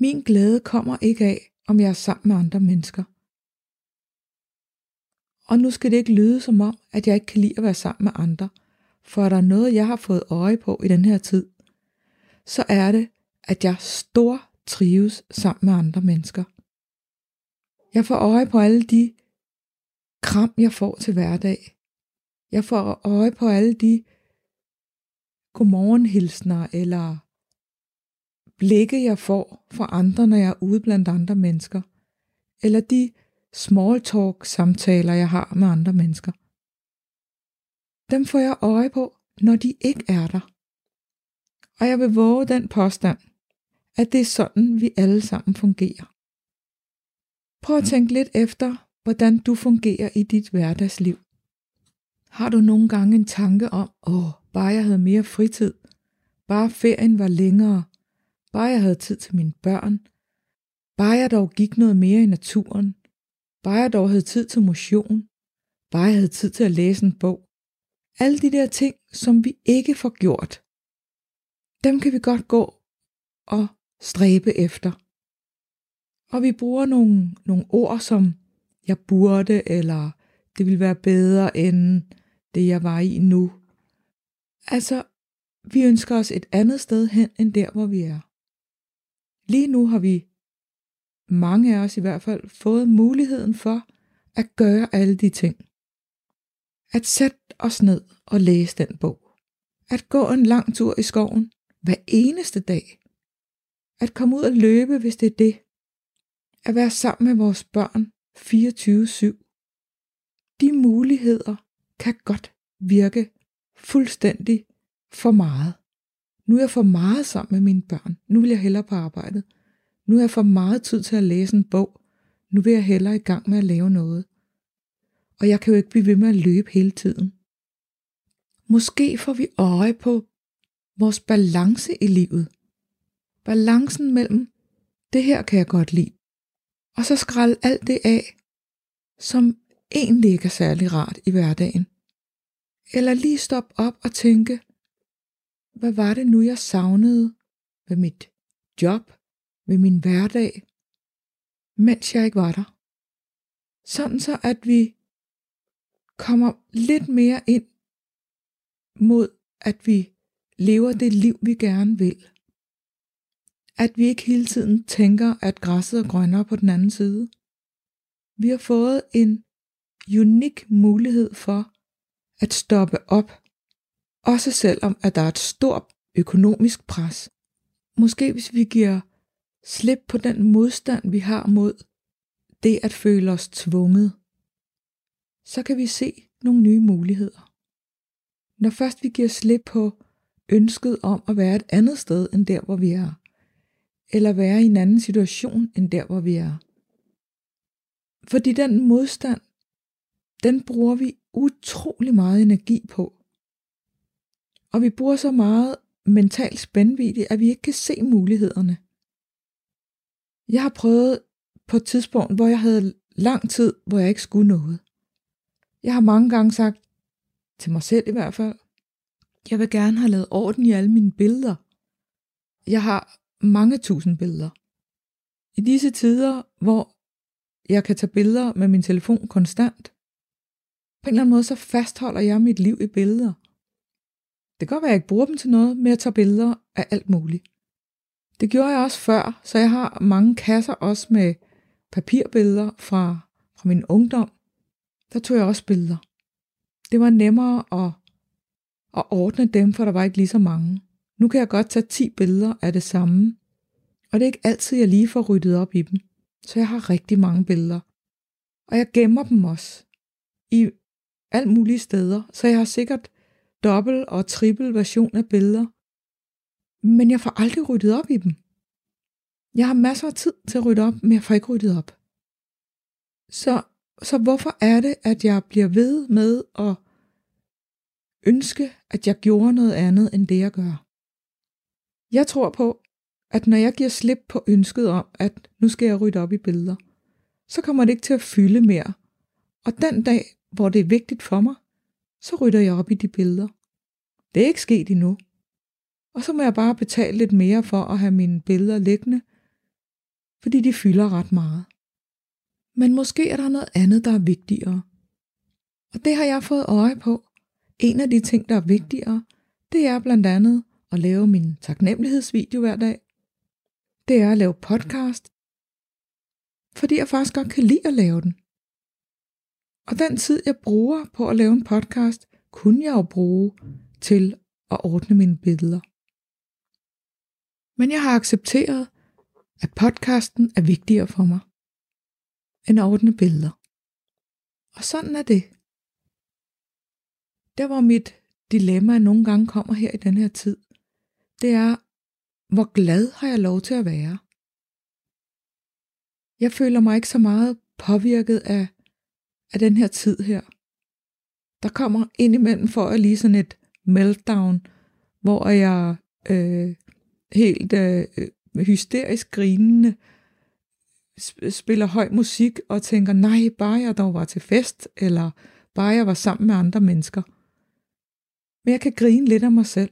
Min glæde kommer ikke af, om jeg er sammen med andre mennesker. Og nu skal det ikke lyde som om, at jeg ikke kan lide at være sammen med andre, for er der noget, jeg har fået øje på i den her tid, så er det, at jeg stor trives sammen med andre mennesker. Jeg får øje på alle de kram, jeg får til hverdag. Jeg får øje på alle de godmorgenhilsner eller blikke, jeg får fra andre, når jeg er ude blandt andre mennesker. Eller de small talk samtaler, jeg har med andre mennesker. Dem får jeg øje på, når de ikke er der. Og jeg vil våge den påstand, at det er sådan, vi alle sammen fungerer. Prøv at tænke lidt efter, hvordan du fungerer i dit hverdagsliv. Har du nogle gange en tanke om, åh, bare jeg havde mere fritid, bare ferien var længere, bare jeg havde tid til mine børn, bare jeg dog gik noget mere i naturen, bare jeg dog havde tid til motion, bare jeg havde tid til at læse en bog. Alle de der ting, som vi ikke får gjort, dem kan vi godt gå og stræbe efter. Og vi bruger nogle, nogle ord som jeg burde, eller det ville være bedre end, det jeg var i nu. Altså, vi ønsker os et andet sted hen, end der, hvor vi er. Lige nu har vi, mange af os i hvert fald, fået muligheden for at gøre alle de ting. At sætte os ned og læse den bog. At gå en lang tur i skoven hver eneste dag. At komme ud og løbe, hvis det er det. at være sammen med vores børn 24-7. De muligheder kan godt virke fuldstændig for meget. Nu er jeg for meget sammen med mine børn. Nu vil jeg hellere på arbejdet. Nu har jeg for meget tid til at læse en bog. Nu vil jeg hellere i gang med at lave noget. Og jeg kan jo ikke blive ved med at løbe hele tiden. Måske får vi øje på vores balance i livet. Balancen mellem, det her kan jeg godt lide, og så skralde alt det af, som egentlig ikke er særlig rart i hverdagen. Eller lige stoppe op og tænke, hvad var det nu, jeg savnede ved mit job, ved min hverdag, mens jeg ikke var der. Sådan så, at vi kommer lidt mere ind mod, at vi lever det liv, vi gerne vil. At vi ikke hele tiden tænker, at græsset er grønnere på den anden side. Vi har fået en unik mulighed for at stoppe op, også selvom at der er et stort økonomisk pres. Måske hvis vi giver slip på den modstand, vi har mod det at føle os tvunget, så kan vi se nogle nye muligheder. Når først vi giver slip på ønsket om at være et andet sted end der, hvor vi er, eller være i en anden situation end der, hvor vi er. Fordi den modstand, den bruger vi utrolig meget energi på. Og vi bruger så meget mental spændvidde, at vi ikke kan se mulighederne. Jeg har prøvet på et tidspunkt, hvor jeg havde lang tid, hvor jeg ikke skulle noget. Jeg har mange gange sagt, til mig selv i hvert fald, jeg vil gerne have lavet orden i alle mine billeder. Jeg har mange tusind billeder. I disse tider, hvor jeg kan tage billeder med min telefon konstant, på en eller anden måde, så fastholder jeg mit liv i billeder. Det kan godt være, at jeg ikke bruger dem til noget, men jeg tager billeder af alt muligt. Det gjorde jeg også før, så jeg har mange kasser også med papirbilleder fra, fra min ungdom. Der tog jeg også billeder. Det var nemmere at, at ordne dem, for der var ikke lige så mange. Nu kan jeg godt tage 10 billeder af det samme, og det er ikke altid, jeg lige får ryddet op i dem. Så jeg har rigtig mange billeder. Og jeg gemmer dem også i alt mulige steder, så jeg har sikkert dobbelt og trippel version af billeder. Men jeg får aldrig ryddet op i dem. Jeg har masser af tid til at rydde op, men jeg får ikke ryddet op. Så, så hvorfor er det, at jeg bliver ved med at ønske, at jeg gjorde noget andet end det, jeg gør? Jeg tror på, at når jeg giver slip på ønsket om, at nu skal jeg rydde op i billeder, så kommer det ikke til at fylde mere. Og den dag, hvor det er vigtigt for mig, så rydder jeg op i de billeder. Det er ikke sket endnu. Og så må jeg bare betale lidt mere for at have mine billeder liggende, fordi de fylder ret meget. Men måske er der noget andet, der er vigtigere. Og det har jeg fået øje på. En af de ting, der er vigtigere, det er blandt andet at lave min taknemmelighedsvideo hver dag. Det er at lave podcast, fordi jeg faktisk godt kan lide at lave den. Og den tid, jeg bruger på at lave en podcast, kunne jeg jo bruge til at ordne mine billeder. Men jeg har accepteret, at podcasten er vigtigere for mig end at ordne billeder. Og sådan er det. Der hvor mit dilemma nogle gange kommer her i den her tid, det er, hvor glad har jeg lov til at være? Jeg føler mig ikke så meget påvirket af, af den her tid her. Der kommer indimellem for at lige sådan et meltdown, hvor jeg øh, helt øh, hysterisk grinende spiller høj musik og tænker, nej, bare jeg dog var til fest, eller bare jeg var sammen med andre mennesker. Men jeg kan grine lidt af mig selv.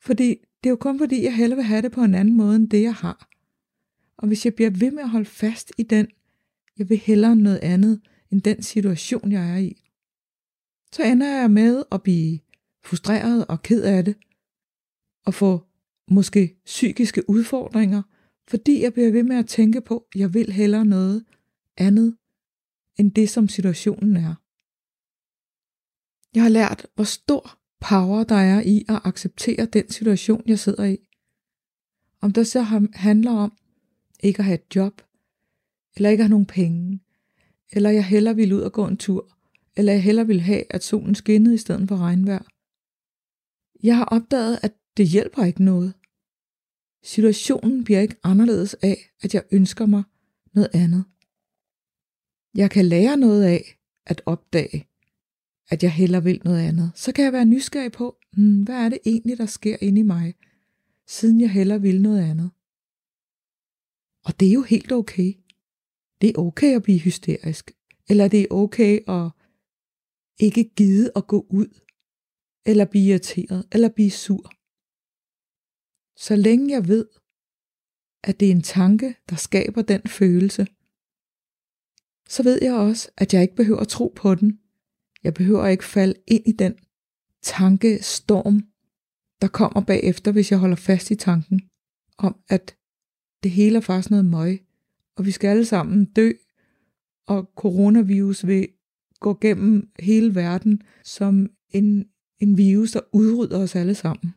Fordi det er jo kun fordi, jeg hellere vil have det på en anden måde, end det jeg har. Og hvis jeg bliver ved med at holde fast i den, jeg vil hellere noget andet, end den situation, jeg er i, så ender jeg med at blive frustreret og ked af det, og få måske psykiske udfordringer, fordi jeg bliver ved med at tænke på, at jeg vil hellere noget andet, end det som situationen er. Jeg har lært, hvor stor power der er i at acceptere den situation, jeg sidder i. Om det så handler om ikke at have et job, eller ikke at have nogen penge, eller jeg hellere vil ud og gå en tur, eller jeg hellere vil have, at solen skinnede i stedet for regnvejr. Jeg har opdaget, at det hjælper ikke noget. Situationen bliver ikke anderledes af, at jeg ønsker mig noget andet. Jeg kan lære noget af at opdage, at jeg heller vil noget andet. Så kan jeg være nysgerrig på, hmm, hvad er det egentlig, der sker inde i mig, siden jeg heller vil noget andet. Og det er jo helt okay. Det er okay at blive hysterisk. Eller det er okay at ikke gide at gå ud. Eller blive irriteret. Eller blive sur. Så længe jeg ved, at det er en tanke, der skaber den følelse, så ved jeg også, at jeg ikke behøver at tro på den. Jeg behøver ikke falde ind i den tankestorm, der kommer bagefter, hvis jeg holder fast i tanken om, at det hele er faktisk noget møg, og vi skal alle sammen dø, og coronavirus vil gå gennem hele verden som en, en virus, der udrydder os alle sammen.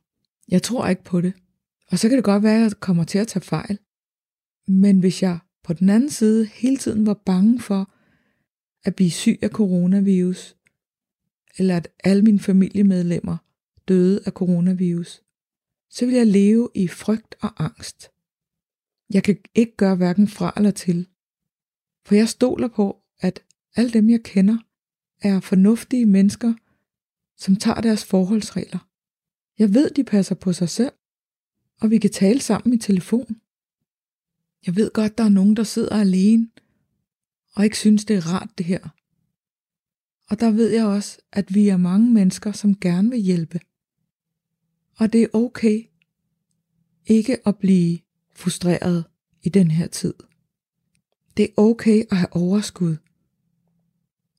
Jeg tror ikke på det. Og så kan det godt være, at jeg kommer til at tage fejl. Men hvis jeg på den anden side hele tiden var bange for at blive syg af coronavirus, eller at alle mine familiemedlemmer døde af coronavirus, så vil jeg leve i frygt og angst. Jeg kan ikke gøre hverken fra eller til, for jeg stoler på, at alle dem, jeg kender, er fornuftige mennesker, som tager deres forholdsregler. Jeg ved, de passer på sig selv, og vi kan tale sammen i telefon. Jeg ved godt, der er nogen, der sidder alene, og ikke synes, det er rart det her. Og der ved jeg også, at vi er mange mennesker, som gerne vil hjælpe. Og det er okay ikke at blive frustreret i den her tid. Det er okay at have overskud.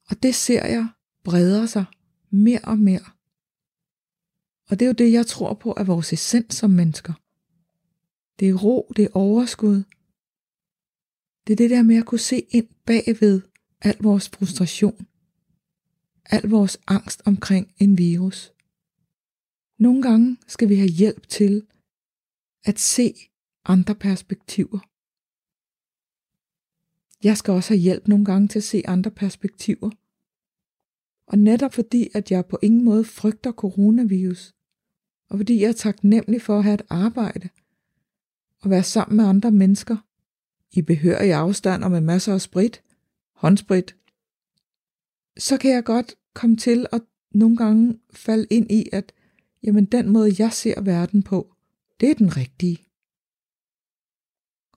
Og det ser jeg breder sig mere og mere. Og det er jo det, jeg tror på er vores essens som mennesker. Det er ro, det er overskud. Det er det der med at kunne se ind bagved al vores frustration. Al vores angst omkring en virus. Nogle gange skal vi have hjælp til at se andre perspektiver. Jeg skal også have hjælp nogle gange til at se andre perspektiver. Og netop fordi, at jeg på ingen måde frygter coronavirus, og fordi jeg er taknemmelig for at have et arbejde, og være sammen med andre mennesker, i behørig afstand og med masser af sprit, håndsprit, så kan jeg godt komme til at nogle gange falde ind i, at jamen den måde, jeg ser verden på, det er den rigtige.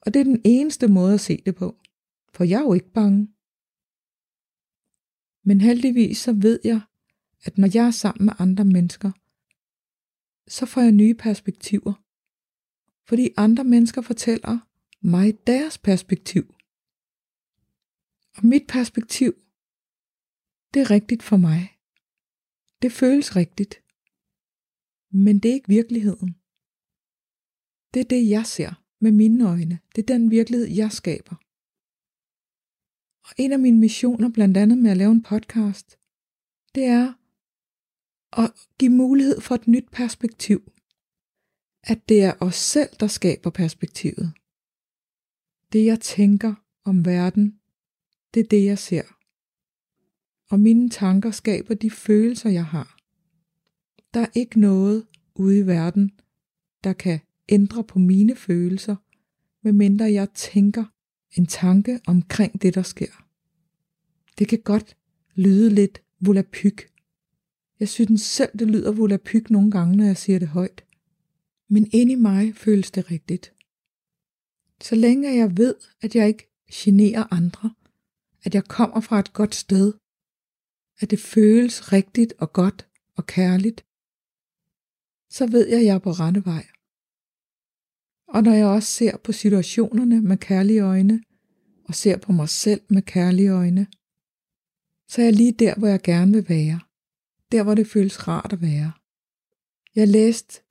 Og det er den eneste måde at se det på, for jeg er jo ikke bange. Men heldigvis så ved jeg, at når jeg er sammen med andre mennesker, så får jeg nye perspektiver. Fordi andre mennesker fortæller mig deres perspektiv. Og mit perspektiv, det er rigtigt for mig. Det føles rigtigt. Men det er ikke virkeligheden. Det er det, jeg ser med mine øjne. Det er den virkelighed, jeg skaber. Og en af mine missioner, blandt andet med at lave en podcast, det er at give mulighed for et nyt perspektiv. At det er os selv, der skaber perspektivet. Det jeg tænker om verden, det er det jeg ser. Og mine tanker skaber de følelser, jeg har. Der er ikke noget ude i verden, der kan ændre på mine følelser, medmindre jeg tænker en tanke omkring det, der sker. Det kan godt lyde lidt volapyk. Jeg synes selv, det lyder volapyk nogle gange, når jeg siger det højt. Men ind i mig føles det rigtigt. Så længe jeg ved, at jeg ikke generer andre, at jeg kommer fra et godt sted, at det føles rigtigt og godt og kærligt, så ved jeg, at jeg er på rette vej. Og når jeg også ser på situationerne med kærlige øjne, og ser på mig selv med kærlige øjne, så er jeg lige der, hvor jeg gerne vil være. Der, hvor det føles rart at være. Jeg læste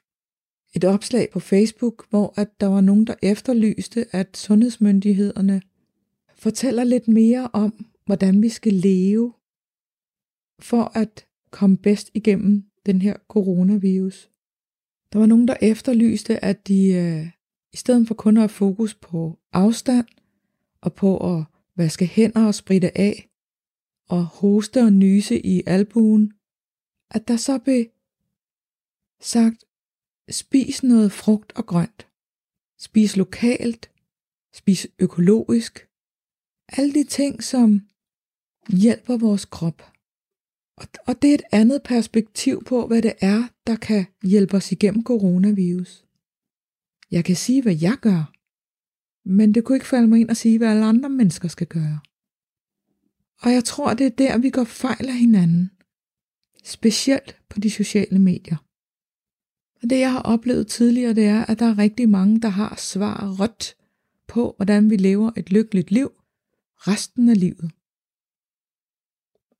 et opslag på Facebook, hvor at der var nogen, der efterlyste, at sundhedsmyndighederne fortæller lidt mere om, hvordan vi skal leve for at komme bedst igennem den her coronavirus. Der var nogen, der efterlyste, at de øh, i stedet for kun at have fokus på afstand og på at vaske hænder og spritte af, og hoste og nyse i albuen, at der så blev sagt, spis noget frugt og grønt. Spis lokalt, spis økologisk. Alle de ting, som hjælper vores krop. Og, og det er et andet perspektiv på, hvad det er, der kan hjælpe os igennem coronavirus. Jeg kan sige, hvad jeg gør, men det kunne ikke falde mig ind at sige, hvad alle andre mennesker skal gøre. Og jeg tror, det er der, vi går fejl af hinanden. Specielt på de sociale medier. Og det, jeg har oplevet tidligere, det er, at der er rigtig mange, der har svar rødt på, hvordan vi lever et lykkeligt liv resten af livet.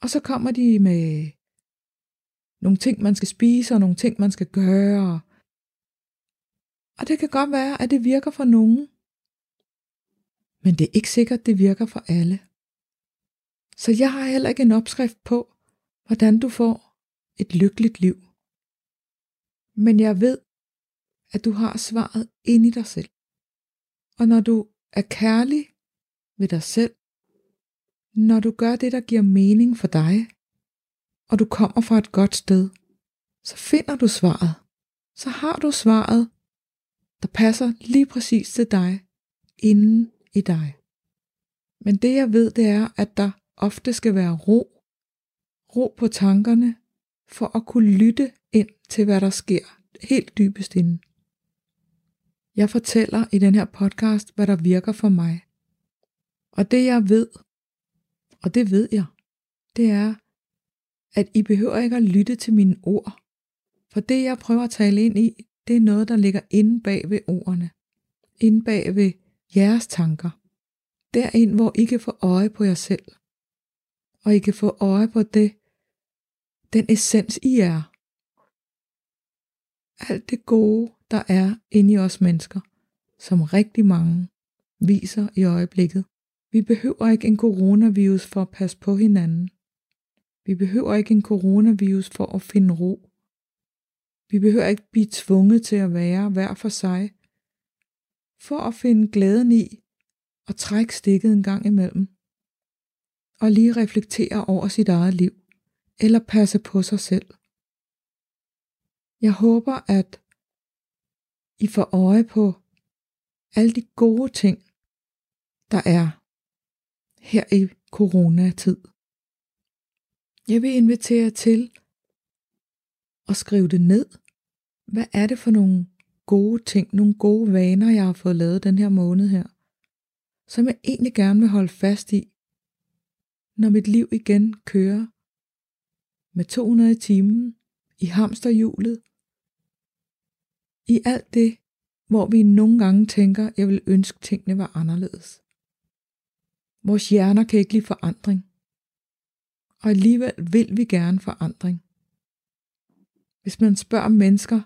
Og så kommer de med nogle ting, man skal spise, og nogle ting, man skal gøre. Og det kan godt være, at det virker for nogen. Men det er ikke sikkert, det virker for alle. Så jeg har heller ikke en opskrift på, hvordan du får et lykkeligt liv. Men jeg ved, at du har svaret inde i dig selv. Og når du er kærlig ved dig selv, når du gør det, der giver mening for dig, og du kommer fra et godt sted, så finder du svaret. Så har du svaret, der passer lige præcis til dig, inden i dig. Men det jeg ved, det er, at der ofte skal være ro. Ro på tankerne, for at kunne lytte ind til, hvad der sker helt dybest inde. Jeg fortæller i den her podcast, hvad der virker for mig. Og det jeg ved, og det ved jeg, det er, at I behøver ikke at lytte til mine ord. For det jeg prøver at tale ind i, det er noget, der ligger inde bag ved ordene. Inde bag ved jeres tanker. Derind, hvor I kan få øje på jer selv. Og I kan få øje på det, den essens I er. Alt det gode, der er inde i os mennesker, som rigtig mange viser i øjeblikket. Vi behøver ikke en coronavirus for at passe på hinanden. Vi behøver ikke en coronavirus for at finde ro. Vi behøver ikke blive tvunget til at være hver for sig, for at finde glæden i at trække stikket en gang imellem, og lige reflektere over sit eget liv, eller passe på sig selv. Jeg håber, at I får øje på alle de gode ting, der er her i coronatid. Jeg vil invitere til at skrive det ned. Hvad er det for nogle gode ting, nogle gode vaner, jeg har fået lavet den her måned her, som jeg egentlig gerne vil holde fast i, når mit liv igen kører med 200 i timen i hamsterhjulet, i alt det, hvor vi nogle gange tænker, jeg vil ønske tingene var anderledes. Vores hjerner kan ikke lide forandring. Og alligevel vil vi gerne forandring. Hvis man spørger mennesker,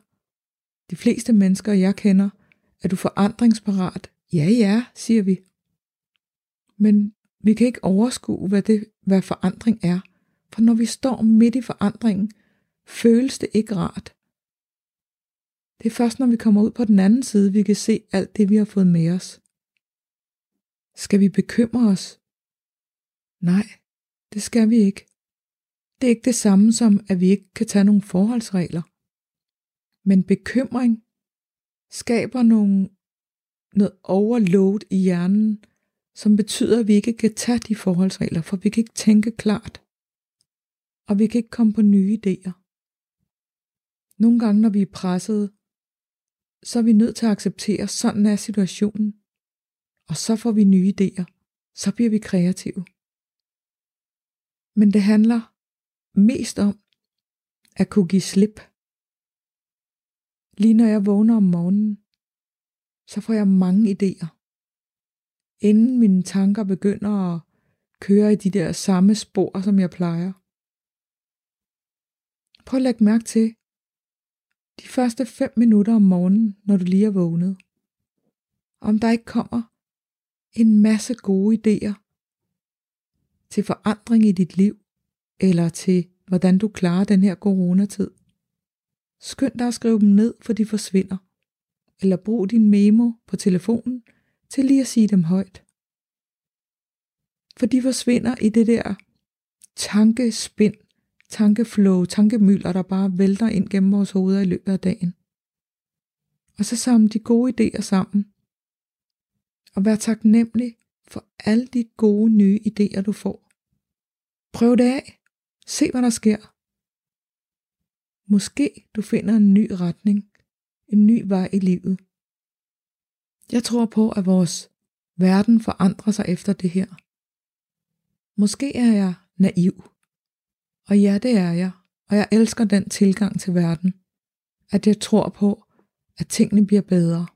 de fleste mennesker jeg kender, er du forandringsparat? Ja, ja, siger vi. Men vi kan ikke overskue, hvad, det, hvad forandring er. For når vi står midt i forandringen, føles det ikke rart. Det er først, når vi kommer ud på den anden side, vi kan se alt det, vi har fået med os. Skal vi bekymre os? Nej, det skal vi ikke. Det er ikke det samme som, at vi ikke kan tage nogle forholdsregler. Men bekymring skaber nogle, noget overload i hjernen, som betyder, at vi ikke kan tage de forholdsregler, for vi kan ikke tænke klart. Og vi kan ikke komme på nye idéer. Nogle gange, når vi er presset, så er vi nødt til at acceptere, sådan er situationen. Og så får vi nye idéer. Så bliver vi kreative. Men det handler mest om at kunne give slip. Lige når jeg vågner om morgenen, så får jeg mange idéer. Inden mine tanker begynder at køre i de der samme spor, som jeg plejer. Prøv at lægge mærke til, de første 5 minutter om morgenen, når du lige er vågnet. Om der ikke kommer en masse gode idéer til forandring i dit liv, eller til hvordan du klarer den her coronatid. Skynd dig at skrive dem ned, for de forsvinder. Eller brug din memo på telefonen til lige at sige dem højt. For de forsvinder i det der tankespind, tankeflow, tankemylder, der bare vælter ind gennem vores hoveder i løbet af dagen. Og så samle de gode idéer sammen. Og vær taknemmelig for alle de gode nye idéer, du får. Prøv det af. Se, hvad der sker. Måske du finder en ny retning, en ny vej i livet. Jeg tror på, at vores verden forandrer sig efter det her. Måske er jeg naiv. Og ja, det er jeg. Og jeg elsker den tilgang til verden. At jeg tror på, at tingene bliver bedre.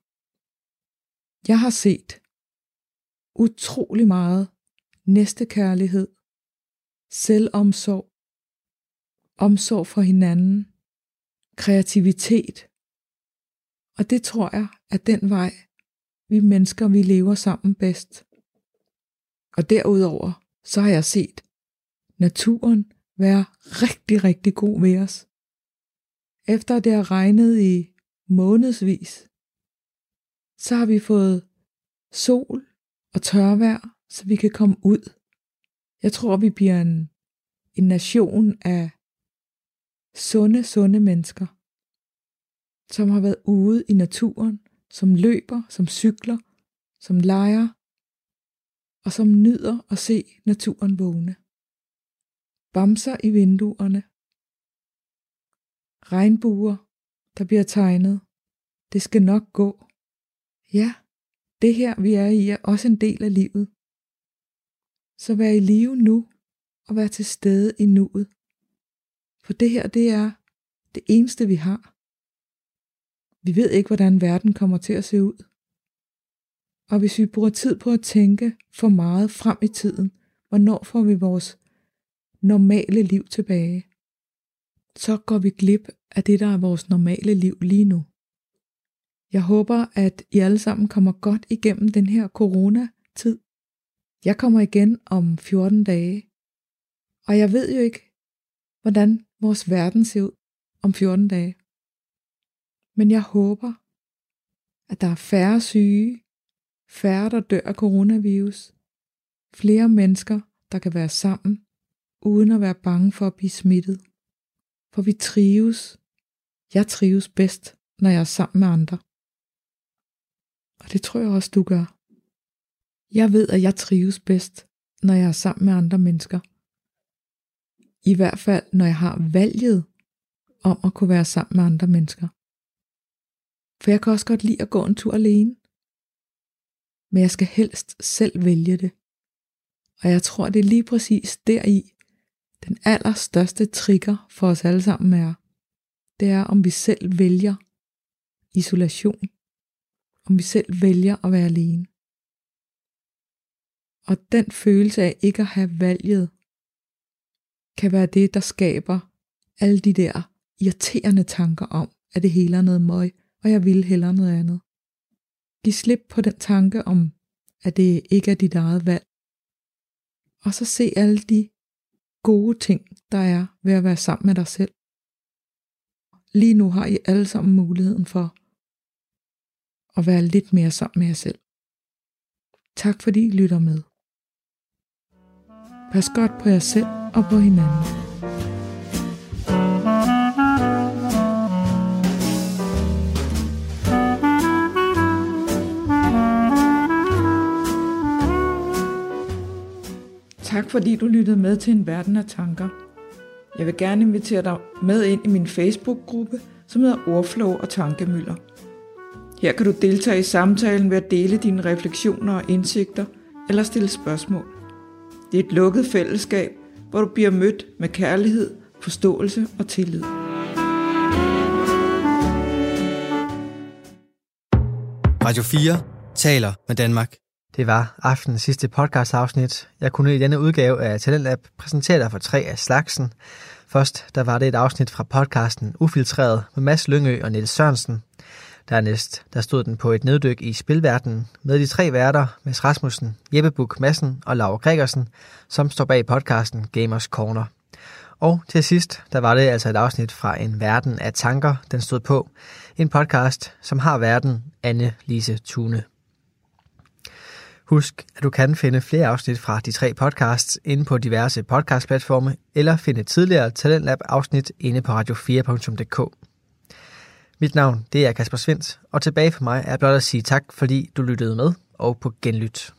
Jeg har set utrolig meget næstekærlighed, selvomsorg, omsorg for hinanden, kreativitet. Og det tror jeg er den vej, vi mennesker, vi lever sammen bedst. Og derudover, så har jeg set naturen være rigtig, rigtig god ved os. Efter det har regnet i månedsvis, så har vi fået sol og tørvejr, så vi kan komme ud. Jeg tror, vi bliver en, en nation af sunde, sunde mennesker, som har været ude i naturen, som løber, som cykler, som leger, og som nyder at se naturen vågne. Bamser i vinduerne. Regnbuer, der bliver tegnet. Det skal nok gå. Ja, det her vi er i er også en del af livet. Så vær i live nu, og vær til stede i nuet. For det her, det er det eneste vi har. Vi ved ikke, hvordan verden kommer til at se ud. Og hvis vi bruger tid på at tænke for meget frem i tiden, hvornår får vi vores normale liv tilbage, så går vi glip af det, der er vores normale liv lige nu. Jeg håber, at I alle sammen kommer godt igennem den her coronatid. Jeg kommer igen om 14 dage, og jeg ved jo ikke, hvordan vores verden ser ud om 14 dage. Men jeg håber, at der er færre syge, færre der dør af coronavirus, flere mennesker, der kan være sammen, uden at være bange for at blive smittet. For vi trives. Jeg trives bedst, når jeg er sammen med andre. Og det tror jeg også, du gør. Jeg ved, at jeg trives bedst, når jeg er sammen med andre mennesker. I hvert fald, når jeg har valget om at kunne være sammen med andre mennesker. For jeg kan også godt lide at gå en tur alene. Men jeg skal helst selv vælge det. Og jeg tror, det er lige præcis deri, den allerstørste trigger for os alle sammen er, det er, om vi selv vælger isolation. Om vi selv vælger at være alene. Og den følelse af ikke at have valget, kan være det, der skaber alle de der irriterende tanker om, at det hele er noget møg, og jeg vil hellere noget andet. Giv slip på den tanke om, at det ikke er dit eget valg. Og så se alle de gode ting, der er ved at være sammen med dig selv. Lige nu har I alle sammen muligheden for at være lidt mere sammen med jer selv. Tak fordi I lytter med. Pas godt på jer selv og på hinanden. Tak fordi du lyttede med til en verden af tanker. Jeg vil gerne invitere dig med ind i min Facebook-gruppe, som hedder Ordflow og Tankemøller. Her kan du deltage i samtalen ved at dele dine refleksioner og indsigter eller stille spørgsmål. Det er et lukket fællesskab, hvor du bliver mødt med kærlighed, forståelse og tillid. Radio 4 taler med Danmark. Det var aftenens sidste podcast-afsnit. Jeg kunne i denne udgave af Talentlab præsentere dig for tre af slagsen. Først der var det et afsnit fra podcasten Ufiltreret med Mads Lyngø og Niels Sørensen. Dernæst der stod den på et neddyk i spilverdenen med de tre værter, Mads Rasmussen, Jeppe Buk Madsen og Laura Gregersen, som står bag podcasten Gamers Corner. Og til sidst, der var det altså et afsnit fra En Verden af Tanker, den stod på. En podcast, som har verden Anne Lise Tune. Husk, at du kan finde flere afsnit fra de tre podcasts inde på diverse podcastplatforme, eller finde tidligere Talentlab-afsnit inde på radio4.dk. Mit navn det er Kasper Svendt, og tilbage for mig er blot at sige tak, fordi du lyttede med, og på genlyt.